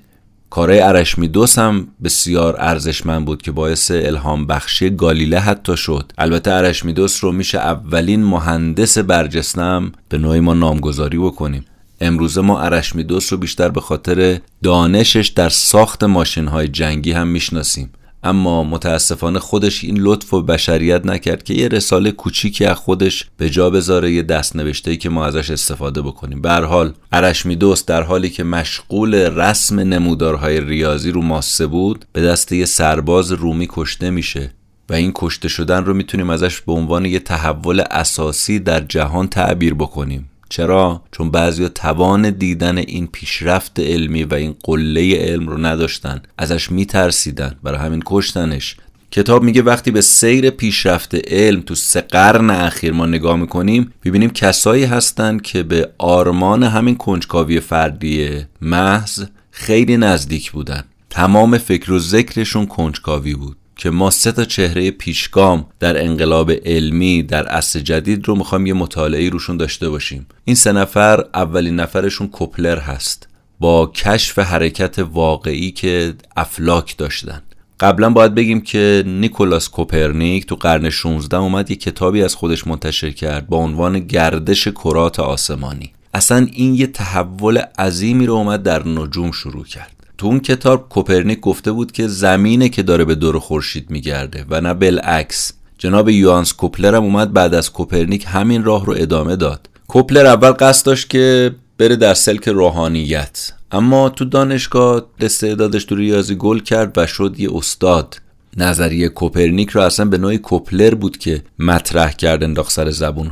کارهای ارشمیدس هم بسیار ارزشمند بود که باعث الهام بخشی گالیله حتی شد. البته ارشمیدس رو میشه اولین مهندس برجستم به نوعی ما نامگذاری بکنیم. امروزه ما ارشمیدس رو بیشتر به خاطر دانشش در ساخت ماشین های جنگی هم می‌شناسیم. اما متاسفانه خودش این لطف و بشریت نکرد که یه رساله کوچیکی از خودش به جا بذاره یه دست نوشته که ما ازش استفاده بکنیم. به حال ارشمیدس در حالی که مشغول رسم نمودارهای ریاضی رو ماسه بود به دست یه سرباز رومی کشته میشه و این کشته شدن رو می‌تونیم ازش به عنوان یه تحول اساسی در جهان تعبیر بکنیم. چرا؟ چون بعضی توان دیدن این پیشرفت علمی و این قله علم رو نداشتن. ازش میترسیدن. برای همین کشتنش. کتاب میگه وقتی به سیر پیشرفت علم تو سه قرن اخیر ما نگاه می‌کنیم ببینیم کسایی هستند که به آرمان همین کنجکاوی فردی محض خیلی نزدیک بودن. تمام فکر و ذکرشون کنجکاوی بود. که ما سه تا چهره پیشگام در انقلاب علمی در عصر جدید رو می‌خوایم یه مطالعه روشون داشته باشیم. این سه نفر اولین نفرشون کوپلر هست. با کشف حرکت واقعی که افلاک داشتن. قبلا باید بگیم که نیکولاس کوپرنیک تو قرن 16 اومد یه کتابی از خودش منتشر کرد با عنوان گردش کرات آسمانی. اصلا این یه تحول عظیمی رو اومد در نجوم شروع کرد. تو اون کتاب کوپرنیک گفته بود که زمینه که داره به دور خورشید میگرده و نه بالعکس. جناب یوهانس کپلر هم اومد بعد از کوپرنیک همین راه رو ادامه داد. کپلر اول قصد داشت که بره در سلک روحانیت اما تو دانشگاه استعدادش تو ریاضی گل کرد و شد یه استاد. نظریه کوپرنیک رو اصلا به نوعی کوپلر بود که مطرح کرد انداخت سر زبون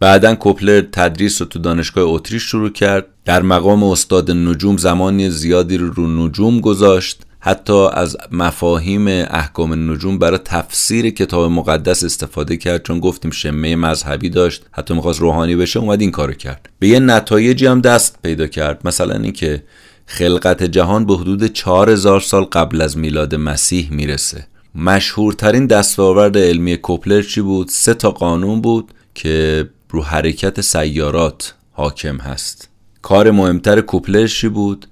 بعدا کوپلر تدریس رو تو دانشگاه اتریش شروع کرد. در مقام استاد نجوم زمانی زیادی رو رو نجوم گذاشت. حتی از مفاهیم احکام نجوم برای تفسیر کتاب مقدس استفاده کرد چون گفتیم شمه مذهبی داشت. حتی می‌خواست روحانی بشه اومد این کارو کرد. به یه نتایجی هم دست پیدا کرد. مثلا اینکه خلقت جهان به حدود 4000 سال قبل از میلاد مسیح می‌رسه. مشهورترین دستاورد علمی کوپلر چی بود؟ سه تا قانون بود که رو حرکت سیارات حاکم هست. کار مهمتر کوپلرشی بود؟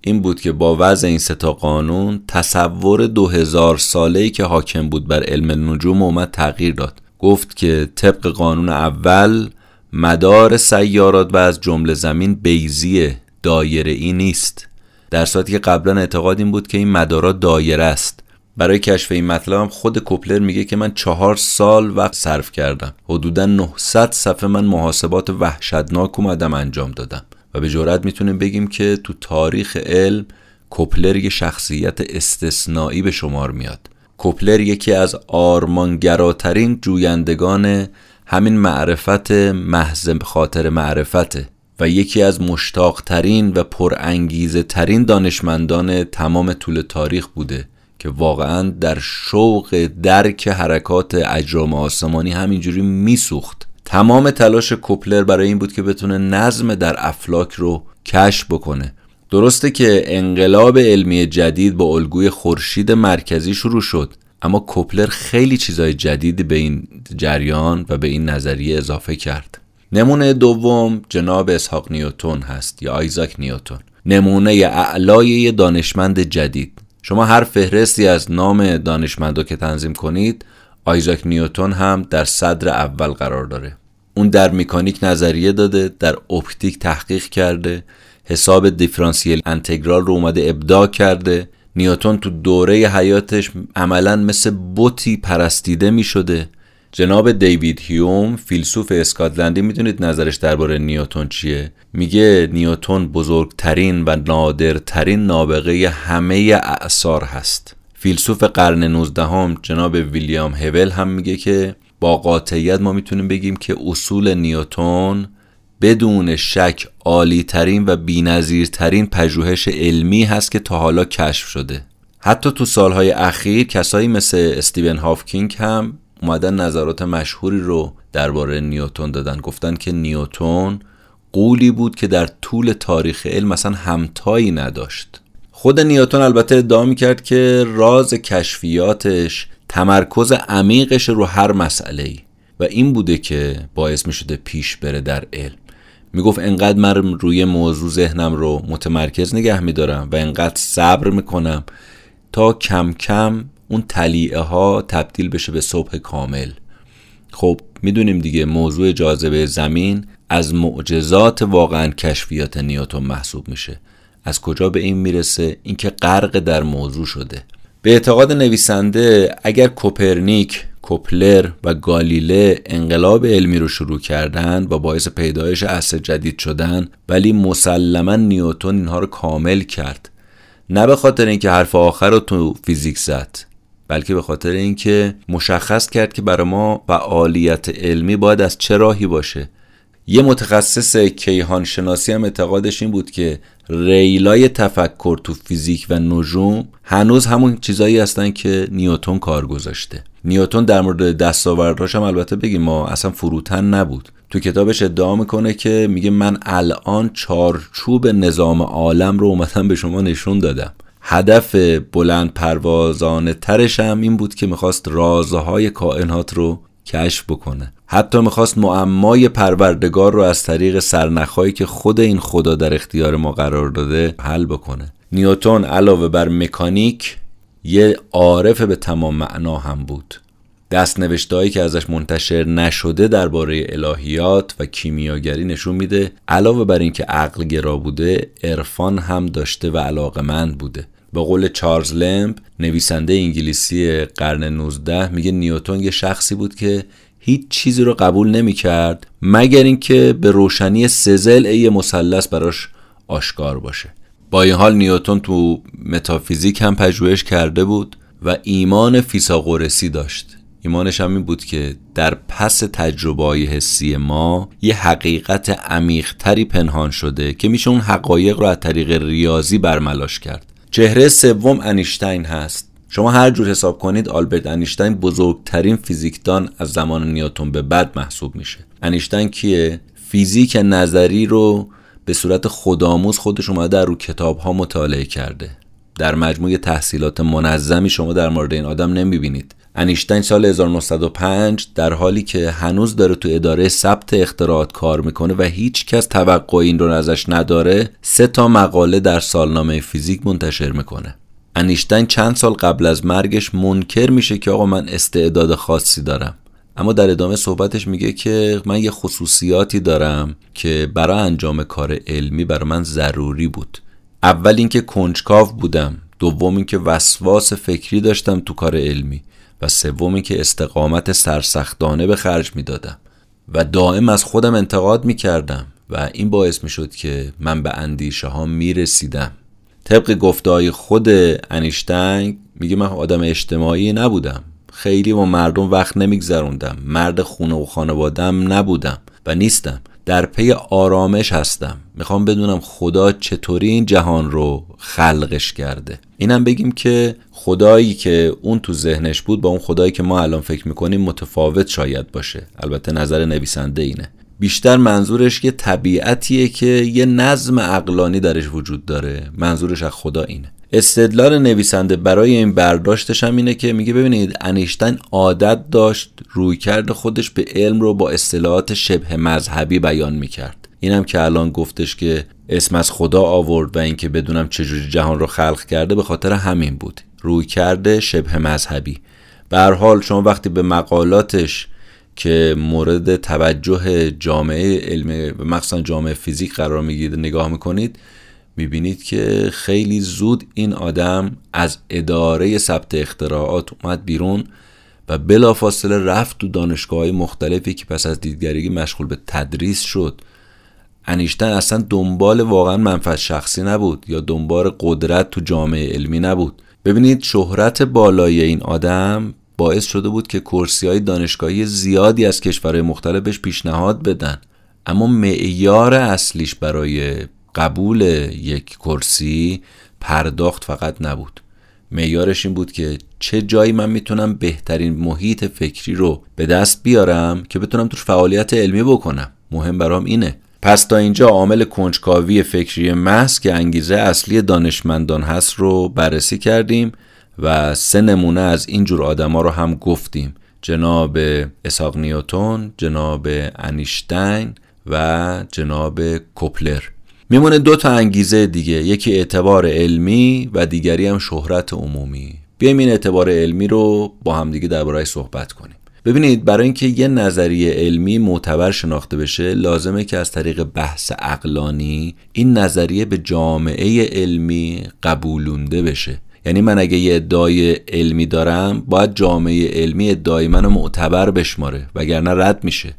این بود که با وضع این ستا قانون تصور دو هزار ساله که حاکم بود بر علم نجوم اومد تغییر داد. گفت که طبق قانون اول مدار سیارات و از جمله زمین بیزی دایره ای نیست. در صورتی که قبلا اعتقاد این بود که این مدارا دایره است. برای کشف این مطلب خود کوپلر میگه که من چهار سال وقت صرف کردم. حدودا 900 صفحه من محاسبات وحشتناک اومدم انجام دادم. و به جرات می‌تونیم بگیم که تو تاریخ علم کوپلر یه شخصیت استثنایی به شمار میاد. کوپلر یکی از آرمانگراترین جویندگان همین معرفت محض خاطر معرفته و یکی از مشتاقترین و پرانگیزه ترین دانشمندان تمام طول تاریخ بوده. که واقعا در شوق درک حرکات اجرام آسمانی همینجوری میسوخت. تمام تلاش کوپلر برای این بود که بتونه نظم در افلاک رو کشف بکنه. درسته که انقلاب علمی جدید با الگوی خورشید مرکزی شروع شد اما کوپلر خیلی چیزای جدیدی به این جریان و به این نظریه اضافه کرد. نمونه دوم جناب اسحاق نیوتون هست یا آیزاک نیوتون نمونه اعلای دانشمند جدید. شما هر فهرستی از نام دانشمندو که تنظیم کنید آیزاک نیوتون هم در صدر اول قرار داره. اون در مکانیک نظریه داده در اپتیک تحقیق کرده حساب دیفرانسیل انتگرال رو اومده ابداع کرده. نیوتون تو دوره حیاتش عملا مثل بوتی پرستیده می شده جناب دیوید هیوم فیلسوف اسکاتلندی می‌دونید نظرش درباره نیوتون چیه؟ میگه نیوتون بزرگترین و نادرترین نابغه همه اعثار هست. فیلسوف قرن 19 هم جناب ویلیام هول هم میگه که با قاطعیت ما می‌تونیم بگیم که اصول نیوتون بدون شک عالی ترین و بینظیرترین پژوهش علمی هست که تا حالا کشف شده. حتی تو سالهای اخیر کسایی مثل استیون هافکینگ هم اومدن نظرات مشهوری رو درباره نیوتون دادن. گفتن که نیوتون قولی بود که در طول تاریخ علم مثلا همتایی نداشت. خود نیوتون البته ادعا می‌کرد که راز کشفیاتش تمرکز عمیقش رو هر مسئله ای و این بوده که باعث می شده پیش بره در علم. می‌گفت انقدر من روی موضوع ذهنم رو متمرکز نگه میدارم و انقدر صبر می‌کنم تا کم کم اون تلیعه ها تبدیل بشه به صبح کامل. خب می‌دونیم دیگه موضوع جاذبه زمین از معجزات واقعا کشفیات نیوتون محسوب میشه. از کجا به این می‌رسه؟ اینکه غرق در موضوع شده. به اعتقاد نویسنده اگر کوپرنیک کوپلر و گالیله انقلاب علمی رو شروع کردن و باعث پیدایش عصر جدید شدن ولی مسلما نیوتون اینها رو کامل کرد. نه به خاطر اینکه حرف آخر رو تو فیزیک زد. بلکه به خاطر اینکه مشخص کرد که برای ما فعالیت علمی باید از چه راهی باشه. یه متخصص کیهان شناسی هم اعتقادش این بود که ریلای تفکر تو فیزیک و نجوم هنوز همون چیزایی هستن که نیوتون کار گذاشته. نیوتون در مورد دستاوردهاش هم البته بگیم ما اصلا فروتن نبود. تو کتابش ادعا می‌کنه که میگه من الان چارچوب نظام عالم رو اومدم به شما نشون دادم. هدف بلند پروازانه ترش هم این بود که می‌خواست رازهای کائنات رو کشف بکنه. حتی می‌خواست معمای پروردگار رو از طریق سرنخهایی که خود این خدا در اختیار ما قرار داده حل بکنه. نیوتون علاوه بر مکانیک یه عارف به تمام معنا هم بود. دست نوشتهایی که ازش منتشر نشده درباره الهیات و کیمیاگری نشون میده علاوه بر اینکه عقل گرا بوده عرفان هم داشته و علاقمند بوده. به قول چارلز لمب نویسنده انگلیسی قرن 19 میگه نیوتون یه شخصی بود که هیچ چیزی رو قبول نمی کرد مگر اینکه به روشنی سزل ای مثلث براش آشکار باشه. با این حال نیوتون تو متافیزیک هم پژوهش کرده بود و ایمان فیساغورسی داشت. ایمانش هم این بود که در پس تجربه حسی ما یه حقیقت عمیقتری پنهان شده که میشه اون حقایق رو از طریق ریاضی برملاش کرد. چهره سوم انیشتین هست. شما هر جور حساب کنید آلبرت انیشتین بزرگترین فیزیکدان از زمان نیوتون به بعد محسوب میشه. انیشتین کیه؟ فیزیک نظری رو به صورت خودآموز خودش اومده در رو کتاب ها مطالعه کرده. در مجموع تحصیلات منظمی شما در مورد این آدم نمی‌بینید. انیشتین سال 1905 در حالی که هنوز داره تو اداره ثبت اختراعات کار می‌کنه و هیچ کس توقع این رو ازش نداره سه تا مقاله در سالنامه فیزیک منتشر می‌کنه. انیشتین چند سال قبل از مرگش منکر میشه که آقا من استعداد خاصی دارم. اما در ادامه صحبتش میگه که من یه خصوصیاتی دارم که برای انجام کار علمی برای من ضروری بود. اول اینکه کنجکاو بودم دوم اینکه وسواس فکری داشتم تو کار علمی. و سومی که استقامت سرسختانه به خرج می‌دادم. و دائم از خودم انتقاد می‌کردم و این باعث می‌شد که من به اندیشه ها می‌رسیدم. طبق گفته های خود انیشتنگ میگه من آدم اجتماعی نبودم. خیلی با مردم وقت نمیگذروندم. مرد خونه و خانوادم نبودم و نیستم. در پی آرامش هستم. می‌خوام بدونم خدا چطوری این جهان رو خلقش کرده. اینم بگیم که خدایی که اون تو ذهنش بود با اون خدایی که ما الان فکر می‌کنیم متفاوت شاید باشه. البته نظر نویسنده اینه. بیشتر منظورش یه طبیعتیه که یه نظم اقلانی درش وجود داره. منظورش از خدا اینه. استدلال نویسنده برای این برداشتش هم اینه که میگه ببینید انیشتین عادت داشت روی کرد خودش به علم رو با اصطلاحات شبه مذهبی بیان می‌کرد. اینم که الان گفتش که اسم از خدا آورد و اینکه بدونم چجوری جهان رو خلق کرده به خاطر همین بود. روی کرده شبه مذهبی. به حال شما وقتی به مقالاتش که مورد توجه جامعه علم و مخصوصا جامعه فیزیک قرار می‌گیره نگاه می‌کنید می‌بینید که خیلی زود این آدم از اداره ثبت اختراعات اومد بیرون و بلافاصله رفت تو دانشگاه های مختلفی که پس از دیدگرگی مشغول به تدریس شد. انیشتن اصلا دنبال واقعا منفعت شخصی نبود یا دنبال قدرت تو جامعه علمی نبود. ببینید شهرت بالای این آدم باعث شده بود که کرسی های دانشگاهی زیادی از کشورهای مختلف پیشنهاد بدن. اما معیار اصلیش برای قبول یک کرسی پرداخت فقط نبود. معیارش این بود که چه جایی من می‌تونم بهترین محیط فکری رو به دست بیارم که بتونم توش فعالیت علمی بکنم. مهم برام اینه. پس تا اینجا عامل کنجکاوی فکری محض که انگیزه اصلی دانشمندان هست رو بررسی کردیم و سه نمونه از اینجور آدما رو هم گفتیم. جناب اساق نیوتون، جناب انیشتین و جناب کوپلر. میمونه دو تا انگیزه دیگه یکی اعتبار علمی و دیگری هم شهرت عمومی. بیایم این اعتبار علمی رو با هم دیگه درباره‌اش صحبت کنیم. ببینید برای اینکه یه نظریه علمی معتبر شناخته بشه لازمه که از طریق بحث اقلانی این نظریه به جامعه علمی قبولونده بشه. یعنی من اگه یه ادعای علمی دارم باید جامعه علمی ادعای منو معتبر بشماره وگرنه رد میشه.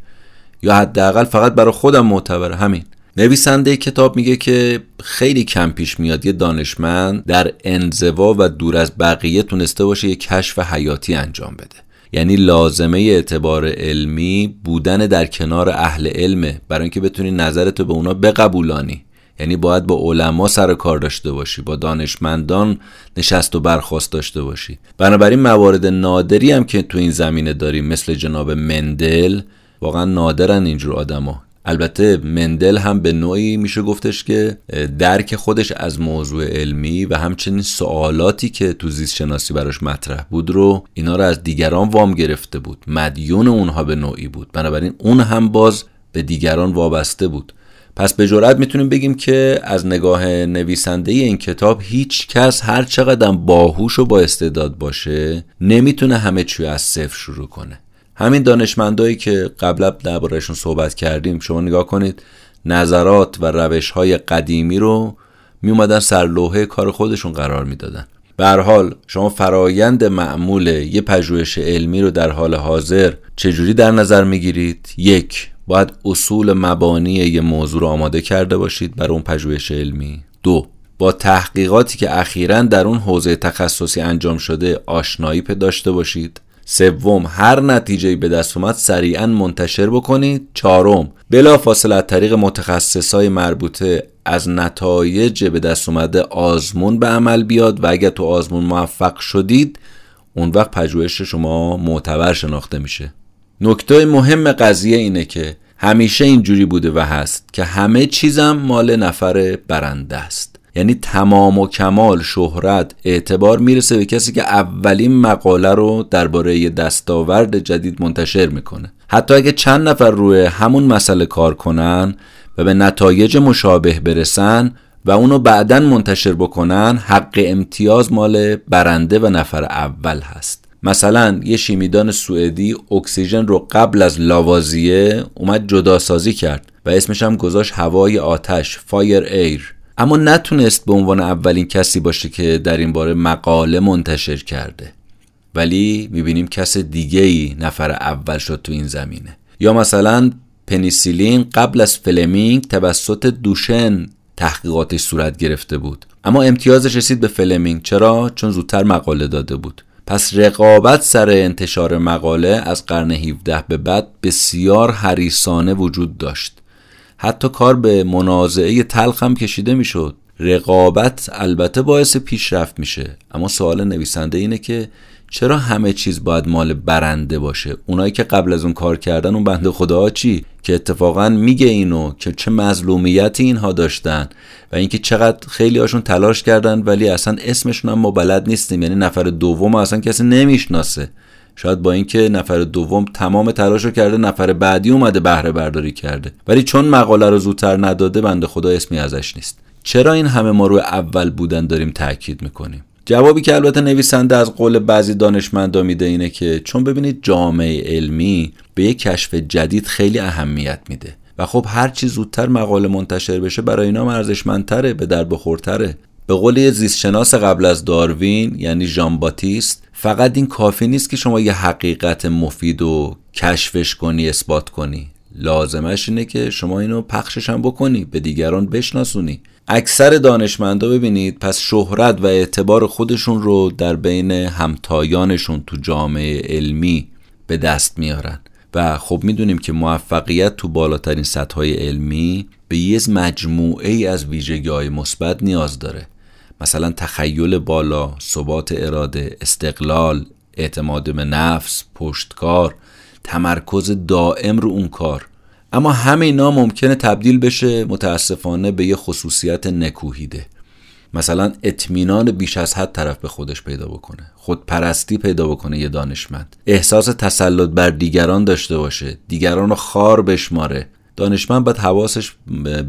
یا حداقل فقط برای خودم معتبره. همین. نویسنده کتاب میگه که خیلی کم پیش میاد یه دانشمند در انزوا و دور از بقیه تونسته باشه یه کشف حیاتی انجام بده. یعنی لازمه اعتبار علمی بودن در کنار اهل علمه برای اینکه بتونی نظرتو به اونا بقبولانی. یعنی باید با علما سر کار داشته باشی با دانشمندان نشست و برخواست داشته باشی. بنابراین موارد نادری هم که تو این زمینه داریم مثل جناب مندل واقعا نادرن اینجور آدما. البته مندل هم به نوعی میشه گفتش که درک خودش از موضوع علمی و همچنین سوالاتی که تو زیست شناسی براش مطرح بود رو اینا رو از دیگران وام گرفته بود. مدیون اونها به نوعی بود. بنابراین اون هم باز به دیگران وابسته بود. پس به جرات می‌تونیم بگیم که از نگاه نویسنده این کتاب هیچ کس هر چقدر باهوش و با استعداد باشه نمی‌تونه همه چی از صفر شروع کنه. همین دانشمندایی که قبلا دربارهشون صحبت کردیم شما نگاه کنید نظرات و روش های قدیمی رو می اومدن سر کار خودشون قرار می‌دادن. به حال شما فرایند معمول یه پژوهش علمی رو در حال حاضر چجوری در نظر می‌گیرید؟ یک باید اصول مبانی یه موضوع رو آماده کرده باشید برای اون پژوهش علمی دو با تحقیقاتی که اخیرا در اون حوزه تخصصی انجام شده آشنایی داشته باشید سوم هر نتیجه به دست اومد سریعا منتشر بکنید چهارم بلا فاصله از طریق متخصصای مربوطه از نتایج به دست اومده آزمون به عمل بیاد و اگر تو آزمون موفق شدید اون وقت پژوهش شما معتبر شناخته میشه. نکته مهم قضیه اینه که همیشه اینجوری بوده و هست که همه چیزم مال نفر برنده است. یعنی تمام و کمال شهرت اعتبار می‌رسه به کسی که اولین مقاله رو درباره دستاورد جدید منتشر می‌کنه. حتی اگه چند نفر روی همون مسئله کار کنن و به نتایج مشابه برسن و اونو بعدا منتشر بکنن حق امتیاز مال برنده و نفر اول هست. مثلا یه شیمیدان سوئدی اکسیژن رو قبل از لاوازیه اومد جدا سازی کرد و اسمش هم گذاشت هوای آتش fire air اما نتونست به عنوان اولین کسی باشه که در این باره مقاله منتشر کرده. ولی می‌بینیم کس دیگه ای نفر اول شد تو این زمینه. یا مثلا پنیسیلین قبل از فلمینگ توسط دوشن تحقیقاتش صورت گرفته بود. اما امتیازش رسید به فلمینگ. چرا؟ چون زودتر مقاله داده بود. پس رقابت سر انتشار مقاله از قرن 17 به بعد بسیار حریصانه وجود داشت. حتی کار به منازعه تلخ هم کشیده می‌شد. رقابت البته باعث پیشرفت میشه. اما سوال نویسنده اینه که چرا همه چیز باید مال برنده باشه؟ اونایی که قبل از اون کار کردن اون بنده خدا چی؟ که اتفاقا میگه اینو که چه مظلومیتی اینها داشتن و اینکه چقدر خیلی هاشون تلاش کردن ولی اصلا اسمشون هم ما بلد نیستیم. یعنی نفر دوم اصلا کسی نمی‌شناسه. شاید با اینکه نفر دوم تمام تلاش رو کرده نفر بعدی اومده بهره برداری کرده. ولی چون مقاله رو زودتر نداده بنده خدا اسمی ازش نیست. چرا این همه ما رو اول بودن داریم تاکید می‌کنیم؟ جوابی که البته نویسنده از قول بعضی دانشمندا میده اینه که چون ببینید جامعه علمی به یک کشف جدید خیلی اهمیت میده. و خب هر چی زودتر مقاله منتشر بشه برای اینا ارزشمندتره به در بخورتره. به قول زیستشناس قبل از داروین یعنی ژان باتیست فقط این کافی نیست که شما یه حقیقت مفید و کشفش کنی اثبات کنی. لازمش اینه که شما اینو پخشش هم بکنی به دیگران بشناسونی. اکثر دانشمندا ببینید پس شهرت و اعتبار خودشون رو در بین همتایانشون تو جامعه علمی به دست میارن. و خب می‌دونیم که موفقیت تو بالاترین سطح علمی به یه مجموعه ای از ویژگی های مثبت نیاز داره. مثلا تخیل بالا، ثبات اراده، استقلال، اعتماد به نفس، پشتکار، تمرکز دائم رو اون کار. اما همه اینا ممکنه تبدیل بشه متاسفانه به یه خصوصیت نکوهیده. مثلا اطمینان بیش از حد طرف به خودش پیدا بکنه. خودپرستی پیدا بکنه یه دانشمند. احساس تسلط بر دیگران داشته باشه. دیگران رو خار بشماره. دانشمند باید حواسش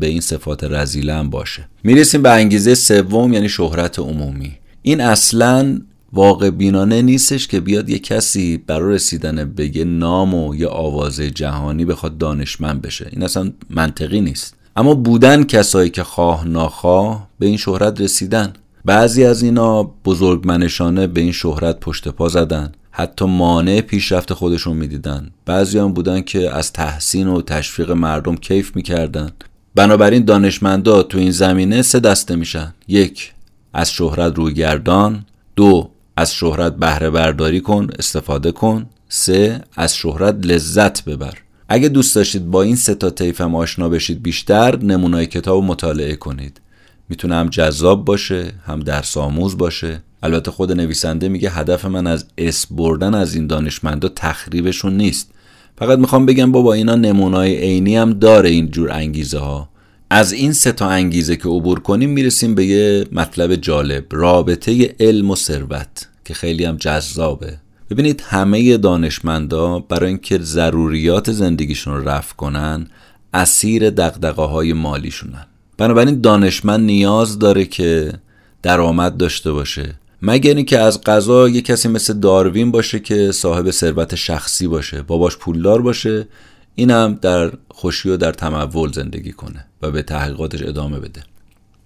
به این صفات رزیله هم باشه. می‌رسیم به انگیزه سوم یعنی شهرت عمومی. این اصلا واقع بینانه نیستش که بیاد یه کسی برای رسیدن به نام و یه آوازه جهانی بخواد دانشمند بشه. این اصلا منطقی نیست. اما بودن کسایی که خواه ناخواه به این شهرت رسیدن. بعضی از اینا بزرگمنشانه به این شهرت پشت پا زدن. حتی مانع پیشرفت خودشون می‌دیدن. بعضی هم بودن که از تحسین و تشویق مردم کیف می‌کردن. بنابراین دانشمندا تو این زمینه سه دسته میشن. یک از شهرت روی گردان. دو از شهرت بهره برداری کن استفاده کن. سه از شهرت لذت ببر. اگه دوست داشتید با این سه تا طیف هم آشنا بشید بیشتر نمونای کتاب مطالعه کنید. می‌تونه هم جذاب باشه هم درس آموز باشه. البته خود نویسنده میگه هدف من از اس بردن از این دانشمندا تخریبشون نیست. فقط می‌خوام بگم بابا اینا نمونای عینی هم داره این جور انگیزه ها از این سه تا انگیزه که عبور کنیم می‌رسیم به یه مطلب جالب رابطه علم و ثروت که خیلی هم جذابه. ببینید همه دانشمندا برای اینکه ضروریات زندگیشون رو رفع کنن اسیر دقدقه های مالیشونن. بنابراین دانشمند نیاز داره که درآمد داشته باشه. مگر اینکه از قضا یه کسی مثل داروین باشه که صاحب ثروت شخصی باشه باباش پولدار باشه اینم در خوشی و در تمول زندگی کنه و به تحقیقاتش ادامه بده.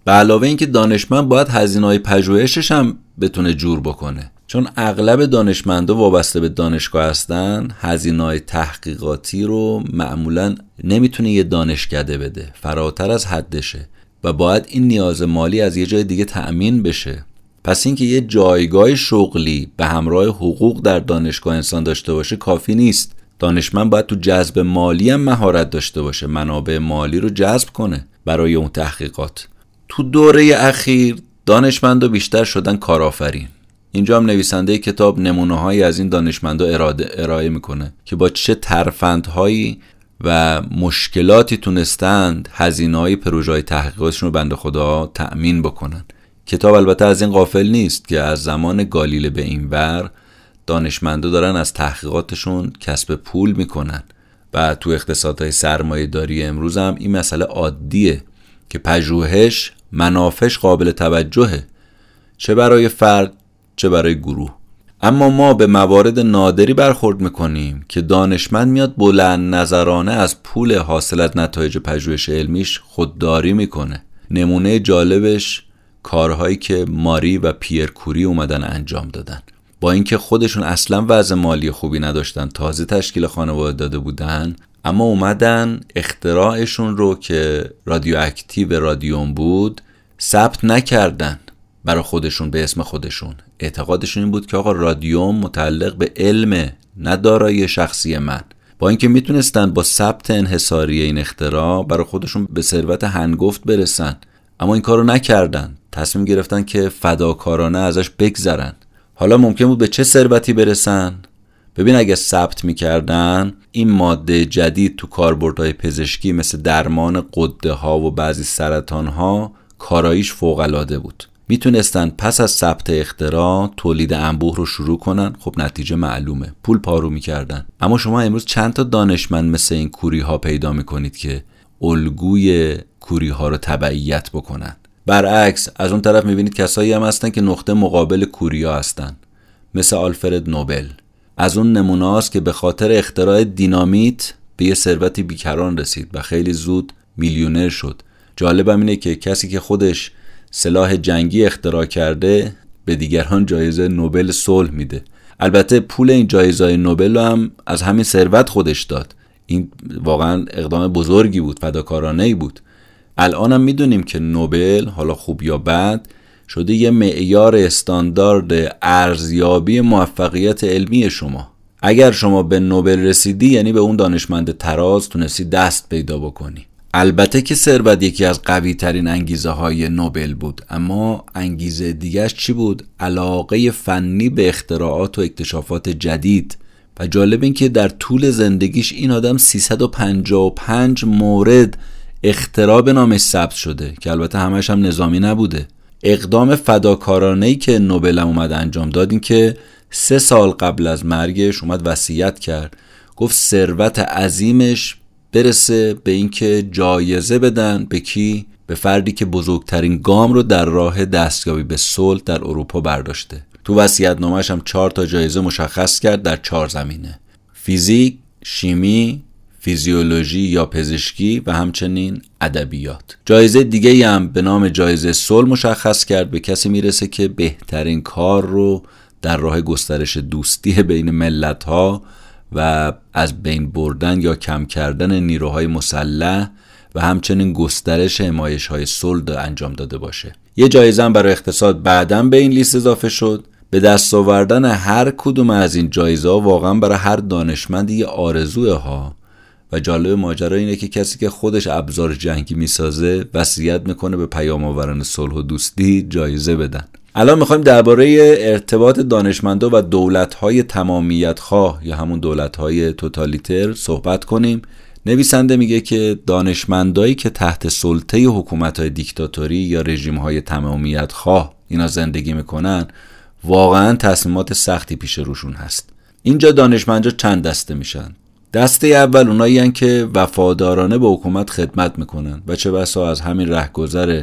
به علاوه اینکه دانشمند باید هزینه های پژوهشش هم بتونه جور بکنه. چون اغلب دانشمندا وابسته به دانشگاه هستن هزینه های تحقیقاتی رو معمولا نمی‌تونه یه دانشکده بده فراتر از حدشه و باید این نیاز مالی از یه جای دیگه تأمین بشه. پس اینکه یه جایگاه شغلی به همراه حقوق در دانشگاه انسان داشته باشه کافی نیست. دانشمند باید تو جذب مالی هم مهارت داشته باشه منابع مالی رو جذب کنه برای اون تحقیقات. تو دوره اخیر دانشمندا بیشتر شدن کارآفرین. اینجا هم نویسنده کتاب نمونه هایی از این دانشمندا ارائه می‌کنه که با چه ترفندهایی و مشکلاتی تونستند هزینه های پروژه های تحقیقاتشون رو بنده خدا تأمین بکنن. کتاب البته از این قافل نیست که از زمان گالیله به این ور دانشمندا دارن از تحقیقاتشون کسب پول می‌کنن. و تو اقتصادهای سرمایه داری امروز هم این مسئله عادیه که پژوهش منافش قابل توجهه. چه برای فرد چه برای گروه. اما ما به موارد نادری برخورد می‌کنیم که دانشمند میاد بلند نظرانه از پول حاصل نتایج پژوهش علمیش خودداری می‌کنه. نمونه جالبش کارهایی که ماری و پیر کوری اومدن انجام دادن. با اینکه خودشون اصلا وضع مالی خوبی نداشتن تازه تشکیل خانواده داده بودن اما اومدن اختراعشون رو که رادیواکتیو رادیوم بود ثبت نکردن برای خودشون به اسم خودشون. اعتقادشون این بود که آقا رادیوم متعلق به علم ندارای شخصی من. با اینکه می‌تونستن با ثبت انحصاری این اختراع برای خودشون به ثروت هنگفت برسن اما این کارو نکردن. تصمیم گرفتن که فداکارانه ازش بگذرن. حالا ممکن بود به چه ثروتی برسن؟ ببین اگه ثبت می‌کردن این ماده جدید تو کاربردهای پزشکی مثل درمان قده ها و بعضی سرطان ها کاراییش فوق العاده بود. می‌تونستن پس از ثبت اختراع تولید انبوه رو شروع کنن. خب نتیجه معلومه. پول پارو می‌کردن. اما شما امروز چند تا دانشمند مثل این کوری ها پیدا می‌کنید که الگوی کوری ها رو تبعیت بکنن. برعکس از اون طرف می‌بینید کسایی هم هستن که نقطه مقابل کوریا هستن. مثل آلفرد نوبل. از اون نمونه که به خاطر اختراع دینامیت به یه ثروتی بیکران رسید و خیلی زود میلیونر شد. جالبم اینه که کسی که خودش سلاح جنگی اختراع کرده به دیگران جایزه نوبل صلح میده. البته پول این جایزه نوبل هم از همین ثروت خودش داد. این واقعا اقدام بزرگی بود فداکارانه ای بود. الان هم می‌دونیم که نوبل حالا خوب یا بد شده یه معیار استاندارد ارزیابی موفقیت علمی شما. اگر شما به نوبل رسیدی یعنی به اون دانشمند تراز تونستی دست پیدا بکنی. البته که ثروت یکی از قوی ترین انگیزه های نوبل بود. اما انگیزه دیگرش چی بود؟ علاقه فنی به اختراعات و اکتشافات جدید. و جالب این که در طول زندگیش این آدم 355 مورد اختراع به نامش ثبت شده که البته همش هم نظامی نبوده. اقدام فداکارانه که نوبل اومد انجام داد این که سه سال قبل از مرگش اومد وصیت کرد. گفت ثروت عظیمش برسه به اینکه جایزه بدن. به کی؟ به فردی که بزرگترین گام رو در راه دستیابی به صلح در اروپا برداشته. تو وصیت نامش هم چهار تا جایزه مشخص کرد در چهار زمینه فیزیک، شیمی، فیزیولوژی یا پزشکی و همچنین ادبیات. جایزه دیگه هم به نام جایزه صلح مشخص کرد به کسی می‌رسه که بهترین کار رو در راه گسترش دوستی بین ملت ها و از بین بردن یا کم کردن نیروهای مسلح و همچنین گسترش حمایش های صلح انجام داده باشه. یه جایزه هم برای اقتصاد بعدا به این لیست اضافه شد. به دست آوردن هر کدوم از این جایزه واقعا برای هر دانشمندی یه آرزوه ها و جالب ماجرا اینه که کسی که خودش ابزار جنگی می‌سازه وصیت می‌کنه به پیام آوران صلح و دوستی جایزه بدن. الان می‌خوایم درباره ارتباط دانشمندا و دولت‌های تمامیت خواه یا همون دولت‌های توتالیتر صحبت کنیم. نویسنده میگه که دانشمندایی که تحت سلطه حکومت‌های دیکتاتوری یا رژیم‌های تمامیت خواه اینا زندگی می‌کنن واقعا تصمیمات سختی پیش روشون هست. اینجا دانشمندا چند دسته میشن. دسته اول اونایی که وفادارانه به حکومت خدمت می‌کنن و چه بسا از همین رهگذر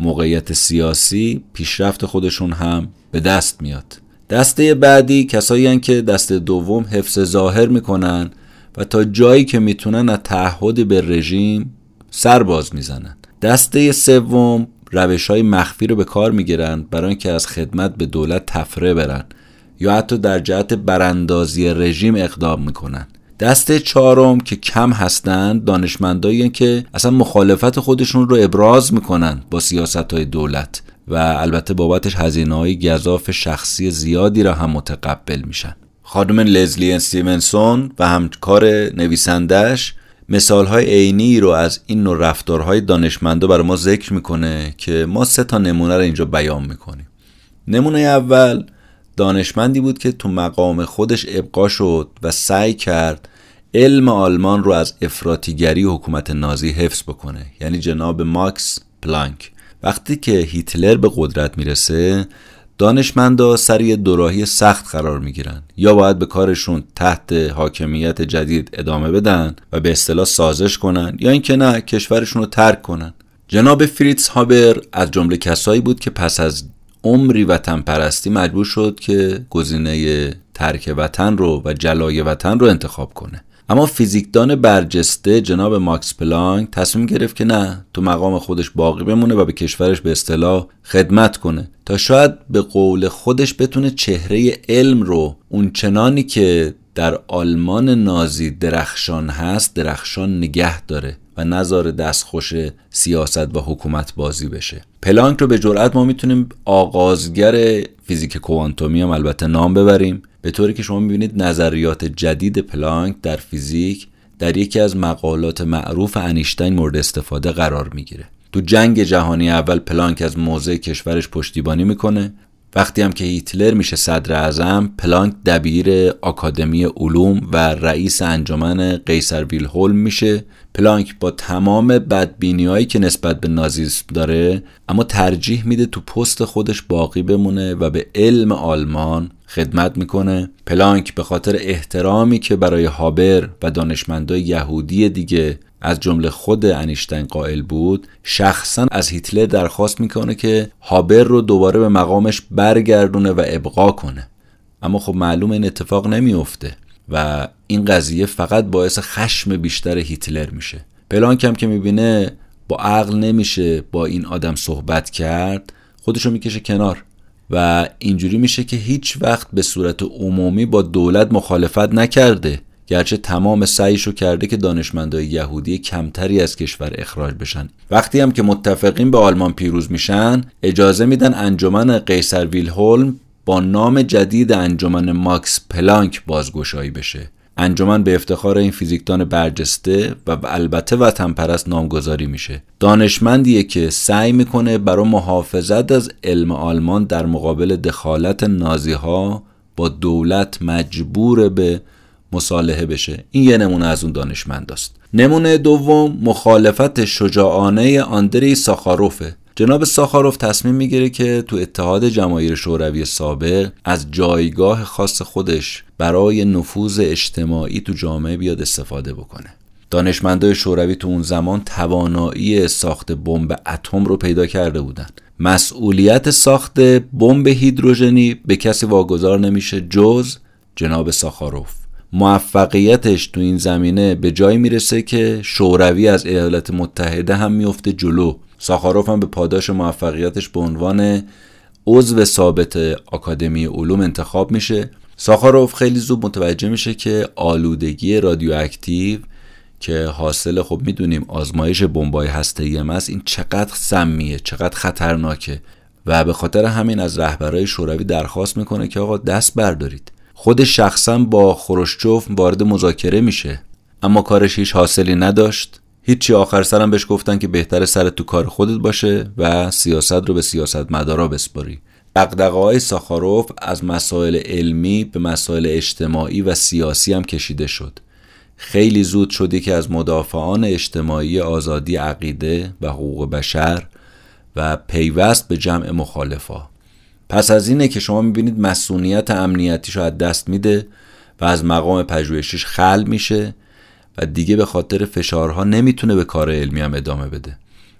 موقعیت سیاسی پیشرفت خودشون هم به دست میاد. دسته بعدی کسایی که دسته دوم حفظ ظاهر می‌کنن و تا جایی که می‌تونن از تعهد به رژیم سر باز می‌زنن. دسته سوم روش های مخفی رو به کار می‌گیرن برای اینکه از خدمت به دولت تفره برن یا حتی در جهت براندازی رژیم اقدام می‌کنن. دسته چهارم که کم هستند دانشمندایی که اصلا مخالفت خودشون رو ابراز می‌کنن با سیاست های دولت و البته بابتش هزینه های گذاف شخصی زیادی را هم متقبل میشن. خانم لزلی استیونسون و همکار نویسندش مثال های عینی رو از این نوع رفتارهای دانشمندا برای ما ذکر می‌کنه که ما سه تا نمونه رو اینجا بیان می‌کنیم. نمونه اول دانشمندی بود که تو مقام خودش ابقا شد و سعی کرد علم آلمان رو از افراتیگری حکومت نازی حفظ بکنه. یعنی جناب ماکس پلانک. وقتی که هیتلر به قدرت می‌رسه دانشمندا سر یه دوراهی سخت قرار می‌گیرن. یا باید به کارشون تحت حاکمیت جدید ادامه بدن و به اصطلاح سازش کنن یا اینکه نه کشورشون رو ترک کنن. جناب فریتز هابر از جمله کسایی بود که پس از عمری وطن پرستی مجبور شد که گزینه ترک وطن رو و جلای وطن رو انتخاب کنه. اما فیزیکدان برجسته جناب ماکس پلانک تصمیم گرفت که نه تو مقام خودش باقی بمونه و به کشورش به اصطلاح خدمت کنه تا شاید به قول خودش بتونه چهره علم رو اون چنانی که در آلمان نازی درخشان هست درخشان نگه داره. و نظار دستخوش سیاست و حکومت بازی بشه. پلانک رو به جرأت ما می‌تونیم آغازگر فیزیک کوانتومی هم البته نام ببریم. به طوری که شما می‌بینید نظریات جدید پلانک در فیزیک در یکی از مقالات معروف انیشتین مورد استفاده قرار می‌گیره. تو جنگ جهانی اول پلانک از موضع کشورش پشتیبانی می‌کنه. وقتی هم که هیتلر میشه صدر اعظم پلانک دبیر آکادمی علوم و رئیس انجمن قیصر ویلهولم میشه. پلانک با تمام بدبینی هایی که نسبت به نازیسم داره اما ترجیح میده تو پست خودش باقی بمونه و به علم آلمان خدمت می‌کنه. پلانک به خاطر احترامی که برای هابر و دانشمندای یهودی دیگه از جمله خود انیشتین قائل بود شخصا از هیتلر درخواست می‌کنه که هابر رو دوباره به مقامش برگردونه و ابقا کنه. اما خب معلوم این اتفاق نمیافته و این قضیه فقط باعث خشم بیشتر هیتلر میشه. پلانک هم که می‌بینه با عقل نمیشه با این آدم صحبت کرد خودشو می‌کشه کنار و اینجوری میشه که هیچ وقت به صورت عمومی با دولت مخالفت نکرده. گرچه تمام سعیشو کرده که دانشمندای یهودی کمتری از کشور اخراج بشن. وقتی هم که متفقین به آلمان پیروز میشن اجازه میدن انجمن قیصر ویلهولم با نام جدید انجمن ماکس پلانک بازگشایی بشه. انجمن به افتخار این فیزیکدان برجسته و البته وطن پرست نامگذاری میشه. دانشمندیه که سعی می‌کنه برای محافظت از علم آلمان در مقابل دخالت نازی ها با دولت مجبور به مصالحه بشه. این یه نمونه از اون دانشمند است نمونه دوم مخالفت شجاعانه آندری ساخاروفه. جناب ساخاروف تصمیم می‌گیره که تو اتحاد جماهیر شوروی سابق از جایگاه خاص خودش برای نفوذ اجتماعی تو جامعه بیاد استفاده بکنه. دانشمندای شوروی تو اون زمان توانایی ساخت بمب اتم رو پیدا کرده بودن. مسئولیت ساخت بمب هیدروژنی به کسی واگذار نمیشه جز جناب ساخاروف. موفقیتش تو این زمینه به جایی می‌رسه که شوروی از ایالات متحده هم میفته جلو. ساخاروف هم به پاداش موفقیتش به عنوان عضو ثابت آکادمی علوم انتخاب میشه. ساخاروف خیلی زود متوجه میشه که آلودگی رادیواکتیو که حاصل خب می‌دونیم آزمایش بمبای هسته‌ای است این چقدر سمیه چقدر خطرناکه. و به خاطر همین از رهبرای شوروی درخواست می‌کنه که آقا دست بردارید. خود شخصا با خروشچوف وارد مذاکره میشه. اما کارش هیچ حاصلی نداشت. هیچی آخر سرم بهش گفتن که بهتر سر تو کار خودت باشه و سیاست رو به سیاست مدارا بسپاری. دقدقه های ساخاروف از مسائل علمی به مسائل اجتماعی و سیاسی هم کشیده شد. خیلی زود شدی که از مدافعان اجتماعی آزادی عقیده و حقوق بشر و پیوست به جمع مخالفا. پس از اینه که شما می‌بینید مسئولیت امنیتیش رو از دست میده و از مقام پژوهشیش خل میشه و دیگه به خاطر فشارها نمی‌تونه به کار علمی هم ادامه بده.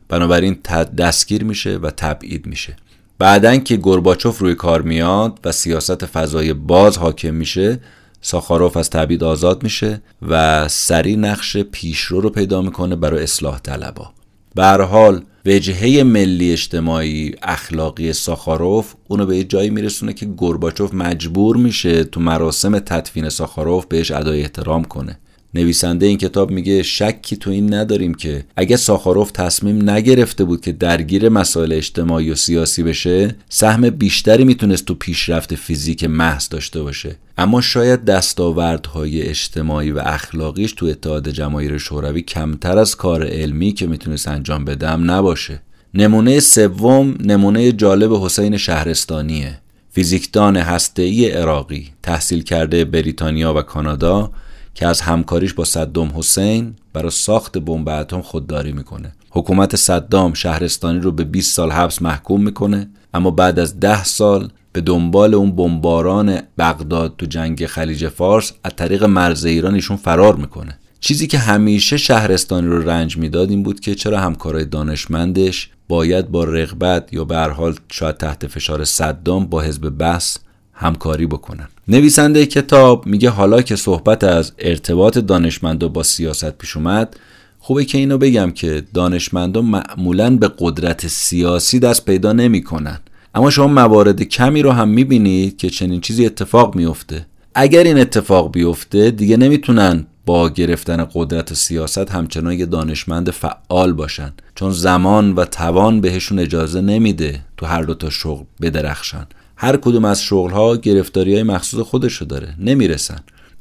بنابراین دستگیر میشه و تبعید میشه. بعدا که گرباچوف روی کار میاد و سیاست فضای باز حاکم میشه ساخاروف از تبعید آزاد میشه و سری نقش پیشرو رو پیدا می‌کنه برای اصلاح طلبا. به حال وجهه ملی اجتماعی اخلاقی ساخاروف اونو به یه جایی میرسونه که گرباچوف مجبور میشه تو مراسم تدفین ساخاروف بهش ادای احترام کنه. نویسنده این کتاب میگه شکی تو این نداریم که اگه ساخاروف تصمیم نگرفته بود که درگیر مسائل اجتماعی و سیاسی بشه سهم بیشتری می‌تونست تو پیشرفت فیزیک محض داشته باشه. اما شاید دستاوردهای اجتماعی و اخلاقیش تو اتحاد جماهیر شوروی کمتر از کار علمی که می‌تونست انجام بدم نباشه. نمونه سوم نمونه جالب حسین شهرستانیه. فیزیکدان هسته‌ای عراقی تحصیل کرده بریتانیا و کانادا که از همکاریش با صدام حسین برای ساخت بمب اتم خودداری می‌کنه. حکومت صدام شهرستانی رو به 20 سال حبس محکوم می‌کنه اما بعد از 10 سال به دنبال اون بمباران بغداد تو جنگ خلیج فارس از طریق مرز ایران ایشون فرار می‌کنه. چیزی که همیشه شهرستانی رو رنج می‌داد این بود که چرا همکارای دانشمندش باید با رغبت یا به حال شاید تحت فشار صدام با حزب بس همکاری بکنن. نویسنده کتاب میگه حالا که صحبت از ارتباط دانشمندا با سیاست پیش اومد خوبه که اینو بگم که دانشمندا معمولا به قدرت سیاسی دست پیدا نمی‌کنن. اما شما موارد کمی رو هم می‌بینید که چنین چیزی اتفاق میفته اگر این اتفاق بیفته دیگه نمی‌تونن با گرفتن قدرت سیاست همچنان یه دانشمند فعال باشن. چون زمان و توان بهشون اجازه نمیده تو هر دو تا شغل بدرخشن. هر کدوم از شغل ها گرفتاری های مخصوص خودشو داره نمی‌رسن.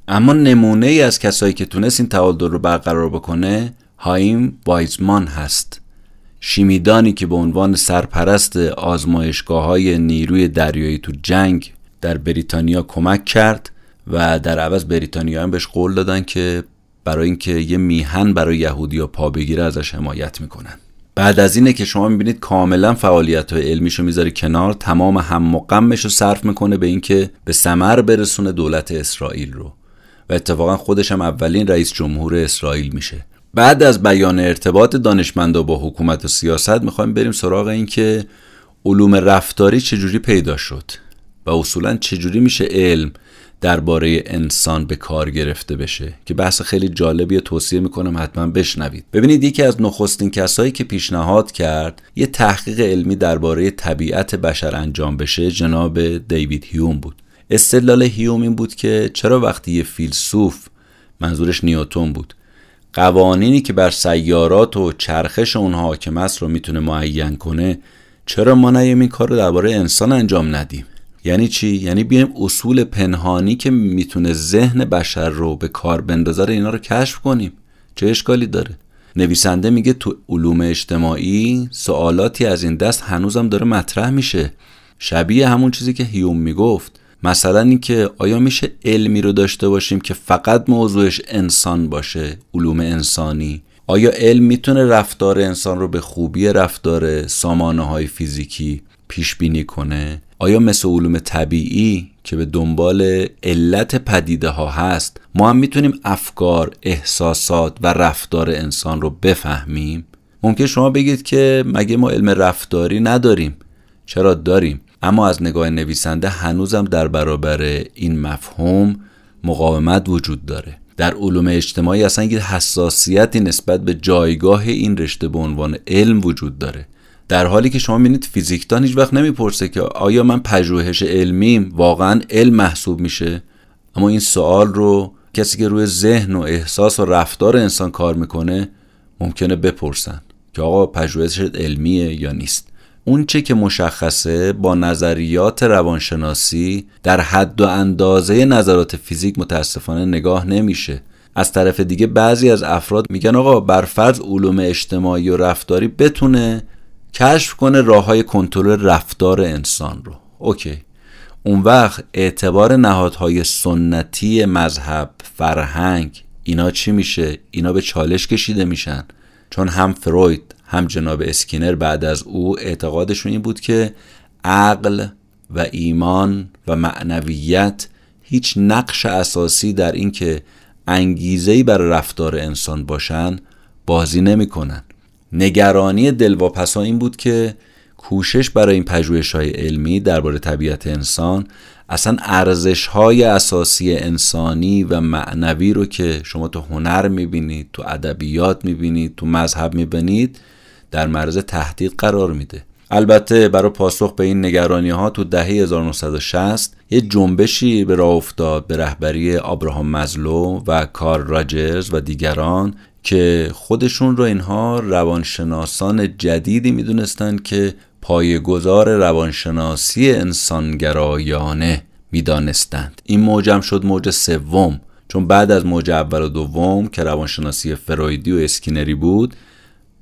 اما نمونه ای از کسایی که تونست این تعادل رو برقرار بکنه هایم وایزمان هست. شیمیدانی که به عنوان سرپرست آزمایشگاه های نیروی دریایی تو جنگ در بریتانیا کمک کرد و در عوض بریتانیا هم بهش قول دادن که برای اینکه یه میهن برای یهودیا پا بگیره ازش حمایت می‌کنن. بعد از اینه که شما می‌بینید کاملا فعالیت های علمیشو می‌ذاره کنار تمام هم و غمش رو صرف می‌کنه به اینکه به سمر برسونه دولت اسرائیل رو. و اتفاقا خودش هم اولین رئیس جمهور اسرائیل میشه. بعد از بیان ارتباط دانشمندا با حکومت و سیاست می‌خوایم بریم سراغ اینکه علوم رفتاری چجوری پیدا شد و اصولا چجوری میشه علم درباره انسان به کار گرفته بشه که بحث خیلی جالبی توصیه می‌کنم حتما بشنوید. ببینید یکی از نخستین کسایی که پیشنهاد کرد یه تحقیق علمی درباره طبیعت بشر انجام بشه جناب دیوید هیوم بود. استدلال هیوم این بود که چرا وقتی یه فیلسوف منظورش نیوتون بود قوانینی که بر سیارات و چرخش اونها حاکم است رو می‌تونه معین کنه چرا ما نیم این کار درباره انسان انجام ندیم؟ یعنی چی؟ یعنی بیایم اصول پنهانی که می‌تونه ذهن بشر رو به کار بندازه اینا رو کشف کنیم. چه اشکالی داره؟ نویسنده میگه تو علوم اجتماعی سوالاتی از این دست هنوزم داره مطرح میشه. شبیه همون چیزی که هیوم می‌گفت. مثلا اینکه آیا میشه علمی رو داشته باشیم که فقط موضوعش انسان باشه علوم انسانی؟ آیا علم می‌تونه رفتار انسان رو به خوبی رفتار سامانه های فیزیکی پیش بینی کنه آیا مثل علوم طبیعی که به دنبال علت پدیده ها هست ما هم می‌تونیم افکار، احساسات و رفتار انسان رو بفهمیم؟ ممکن شما بگید که مگه ما علم رفتاری نداریم؟ چرا داریم؟ اما از نگاه نویسنده هنوزم در برابر این مفهوم مقاومت وجود داره در علوم اجتماعی اصلا یه حساسیتی نسبت به جایگاه این رشته به عنوان علم وجود داره در حالی که شما می‌بینید فیزیکدان هیچ وقت نمی‌پرسه که آیا من پژوهش علمیم واقعا علم محسوب میشه؟ اما این سوال رو کسی که روی ذهن و احساس و رفتار انسان کار می‌کنه ممکنه بپرسن که آقا پژوهش علمیه یا نیست؟ اون چه که مشخصه با نظریات روانشناسی در حد و اندازه نظرات فیزیک متاسفانه نگاه نمیشه. از طرف دیگه بعضی از افراد میگن آقا بر فرض علوم اجتماعی و رفتاری بتونه کشف کنه راه های کنترل رفتار انسان رو. اوکی. اون وقت اعتبار نهادهای سنتی مذهب فرهنگ اینا چی میشه؟ اینا به چالش کشیده میشن. چون هم فروید هم جناب اسکینر بعد از او اعتقادشون این بود که عقل و ایمان و معنویت هیچ نقش اساسی در اینکه انگیزه‌ای برای رفتار انسان باشن بازی نمی‌کنن. نگرانی دلواپسا این بود که کوشش برای این پژوهش های علمی درباره طبیعت انسان اصلا ارزش های اساسی انسانی و معنوی رو که شما تو هنر می‌بینید تو ادبیات می‌بینید تو مذهب می‌بینید در معرض تهدید قرار میده. البته برای پاسخ به این نگرانی ها تو دهه 1960 یه جنبشی به راه افتاد به رهبری آبراهام مزلو و کار راجرز و دیگران که خودشون رو اینها روانشناسان جدیدی می‌دونستند که پایه‌گذار روانشناسی انسانگرایانه می‌دانستند. این موجم شد موج سوم. چون بعد از موج اول و دوم که روانشناسی فرویدی و اسکینری بود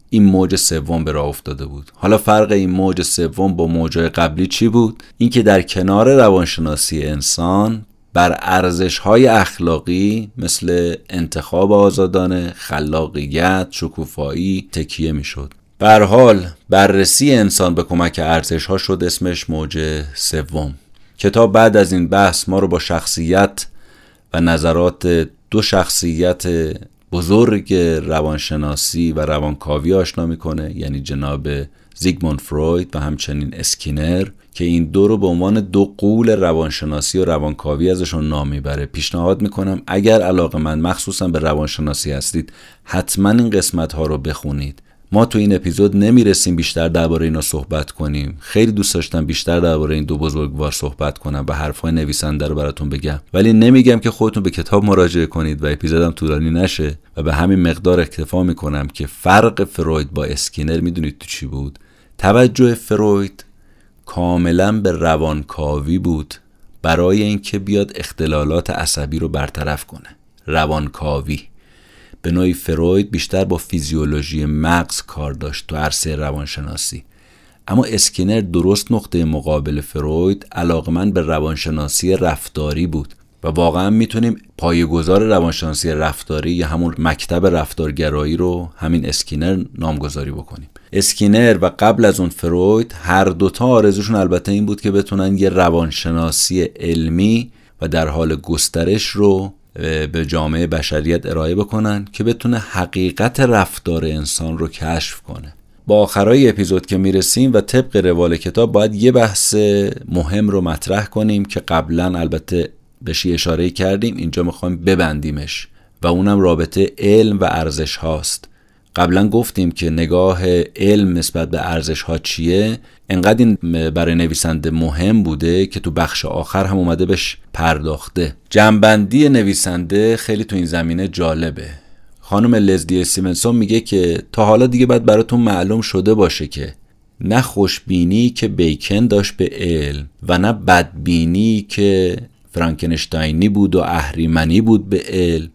این موج سوم به راه افتاده بود. حالا فرق این موج سوم با موجهای قبلی چی بود؟ اینکه در کنار روانشناسی انسان بر ارزش های اخلاقی مثل انتخاب آزادانه، خلاقیت، شکوفایی تکیه می‌شد. بر حال بررسی انسان به کمک ارزش ها شد اسمش موج سوم. کتاب بعد از این بحث ما رو با شخصیت و نظرات دو شخصیت بزرگ روانشناسی و روانکاوی آشنا می‌کنه یعنی جناب زیگموند فروید و همچنین اسکینر که این دو رو به عنوان دو قول روانشناسی و روانکاوی ازشون نام می‌بره. پیشنهاد می‌کنم اگر علاقه من مخصوصا به روانشناسی هستید حتما این قسمت ها رو بخونید. ما تو این اپیزود نمی‌رسیم بیشتر درباره اینا صحبت کنیم. خیلی دوست داشتم بیشتر درباره این دو بزرگوار صحبت کنم و حرفهای نویسنده رو براتون بگم. ولی نمیگم که خودتون به کتاب مراجعه کنید و اپیزودم طولانی نشه و به همین مقدار اکتفا می‌کنم که فرق فروید با اسکینر می‌دونید تو چی بود؟ توجه فروید کاملا به روانکاوی بود برای اینکه بیاد اختلالات عصبی رو برطرف کنه. روانکاوی. به نوعی فروید بیشتر با فیزیولوژی مغز کار داشت تو عرصه روانشناسی. اما اسکینر درست نقطه مقابل فروید علاقمند به روانشناسی رفتاری بود و واقعا می‌تونیم پایه‌گذار روانشناسی رفتاری یا همون مکتب رفتارگرایی رو همین اسکینر نامگذاری بکنیم. اسکینر و قبل از اون فروید هر دوتا آرزوشون البته این بود که بتونن یه روانشناسی علمی و در حال گسترش رو به جامعه بشریت ارائه بکنن که بتونه حقیقت رفتار انسان رو کشف کنه. با آخرای اپیزود که می‌رسیم و طبق روال کتاب باید یه بحث مهم رو مطرح کنیم که قبلا البته بهش اشاره کردیم اینجا می‌خوایم ببندیمش و اونم رابطه علم و ارزش هاست. قبلا گفتیم که نگاه علم نسبت به ارزش ها چیه؟ انقدر این برای نویسنده مهم بوده که تو بخش آخر هم اومده بهش پرداخته. جنبندی نویسنده خیلی تو این زمینه جالبه. خانم لزدی سیمنسون میگه که تا حالا دیگه باید براتون معلوم شده باشه که نه خوشبینی که بیکن داشت به علم و نه بدبینی که فرانکنشتاینی بود و اهریمنی بود به علم.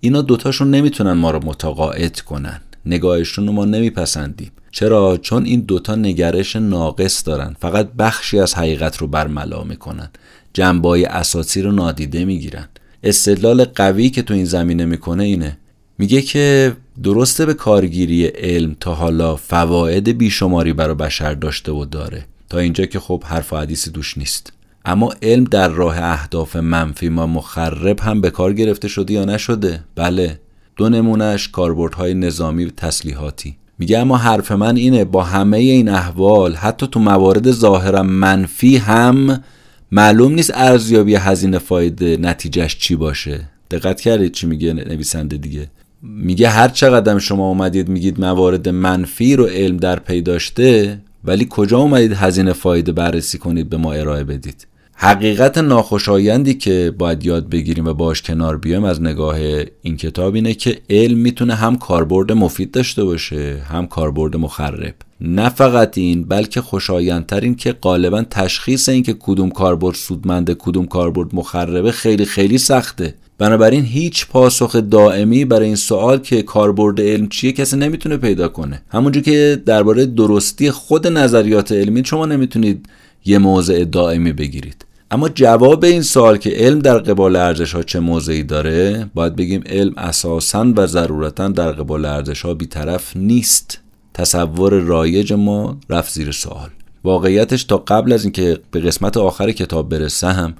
اینا دوتاشون نمی‌تونن ما رو متقاعد کنن. نگاهشون رو ما نمیپسندیم. چرا؟ چون این دوتا نگرش ناقص دارن. فقط بخشی از حقیقت رو برملا می‌کنن. جنبای اساسی رو نادیده می‌گیرن. استدلال قوی که تو این زمینه می‌کنه اینه. میگه که درسته به کارگیری علم تا حالا فواید بیشماری برای بشر داشته و داره. تا اینجا که خب حرف و حدیثی دوش نیست. اما علم در راه اهداف منفی ما مخرب هم به کار گرفته شده یا نشده؟ بله. دو نمونهش کاربردهای نظامی و تسلیحاتی. میگه اما حرف من اینه با همه این احوال حتی تو موارد ظاهرا منفی هم معلوم نیست ارزیابی هزینه فایده نتیجهش چی باشه. دقت کردید چی میگه نویسنده دیگه. میگه هر چقدر شما اومدید میگید موارد منفی رو علم در پی داشته ولی کجا اومدید هزینه فایده بررسی کنید به ما ارائه بدید؟ حقیقت ناخوشایندی که باید یاد بگیریم و باش کنار بیایم از نگاه این کتاب اینه که علم می‌تونه هم کاربرد مفید داشته باشه هم کاربرد مخرب. نه فقط این بلکه خوشایندتر این که غالبا تشخیص این که کدوم کاربرد سودمنده کدوم کاربرد مخربه خیلی خیلی سخته. بنابراین هیچ پاسخ دائمی برای این سوال که کاربرد علم چیه کسی نمی‌تونه پیدا کنه. همونجور که درباره درستی خود نظریات علمی شما نمی‌تونید یه موضع دائمی بگیرید. اما جواب این سوال که علم در قبال ارزش ها چه موضعی داره؟ باید بگیم علم اساسا و ضرورتا در قبال ارزش ها بیطرف نیست. تصور رایج ما رفت زیر سوال. واقعیتش تا قبل از اینکه به قسمت آخر کتاب برسم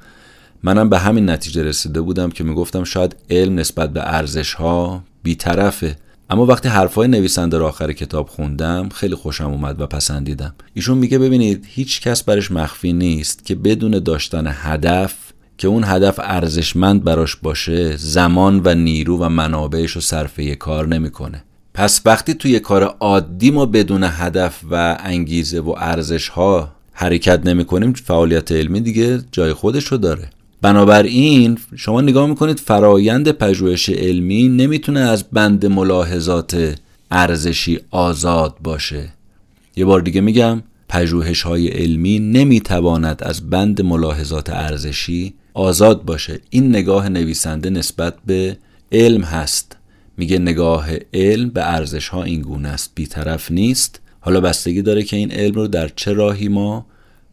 منم به همین نتیجه رسیده بودم که می‌گفتم شاید علم نسبت به ارزش ها بیطرفه. اما وقتی حرفای نویسنده رو آخر کتاب خوندم خیلی خوشم اومد و پسندیدم. ایشون میگه ببینید هیچ کس برش مخفی نیست که بدون داشتن هدف که اون هدف ارزشمند براش باشه زمان و نیرو و منابعش رو صرفه کار نمی‌کنه. پس وقتی توی کار عادی ما بدون هدف و انگیزه و ارزش ها حرکت نمی کنیم فعالیت علمی دیگه جای خودش رو داره. بنابراین شما نگاه می‌کنید فرایند پژوهش علمی نمی‌تونه از بند ملاحظات ارزشی آزاد باشه. یه بار دیگه میگم پژوهش های علمی نمی‌تواند از بند ملاحظات ارزشی آزاد باشه. این نگاه نویسنده نسبت به علم هست. میگه نگاه علم به ارزش ها این گونه است بیطرف نیست. حالا بستگی داره که این علم رو در چه راهی ما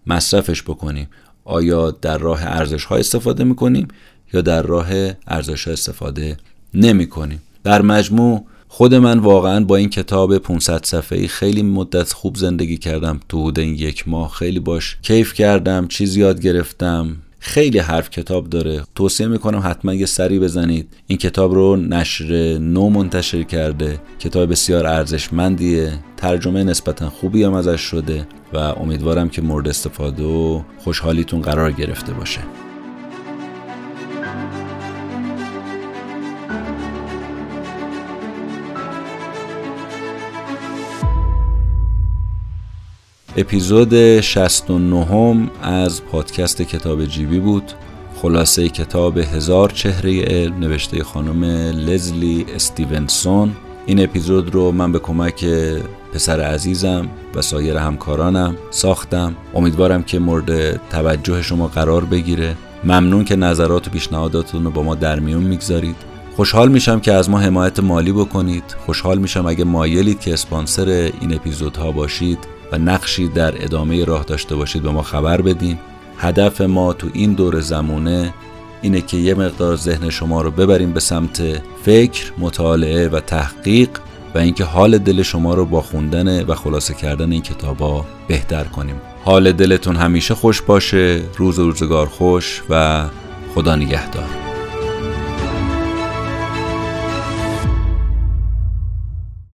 مصرفش بکنیم. آیا در راه ارزش ها استفاده می‌کنیم یا در راه ارزش ها استفاده نمی کنیم در مجموع خود من واقعا با این کتاب 500 صفحه‌ای خیلی مدت خوب زندگی کردم. تو حدود این یک ماه خیلی باش کیف کردم چیز یاد گرفتم. خیلی حرف کتاب داره. توصیه می‌کنم حتما یه سری بزنید. این کتاب رو نشر نو منتشر کرده. کتاب بسیار ارزشمندیه. ترجمه نسبتا خوبی هم ازش شده. و امیدوارم که مورد استفاده و خوشحالیتون قرار گرفته باشه. اپیزود 69 از پادکست کتاب جیبی بود. خلاصه کتاب هزار چهره علم نوشته خانم لزلی استیونسون. این اپیزود رو من به کمک پسر عزیزم و سایر همکارانم ساختم. امیدوارم که مورد توجه شما قرار بگیره. ممنون که نظرات و پیشنهاداتتون رو با ما در میون می‌گذارید. خوشحال میشم که از ما حمایت مالی بکنید. خوشحال میشم اگه مایلید که اسپانسر این اپیزودها باشید و نقشی در ادامه راه داشته باشید به ما خبر بدین. هدف ما تو این دور زمونه اینه که یه مقدار ذهن شما رو ببریم به سمت فکر، مطالعه و تحقیق. و اینکه حال دل شما رو با خوندن و خلاصه کردن این کتابا بهتر کنیم. حال دلتون همیشه خوش باشه، روز و روزگار خوش و خدا نگهدار.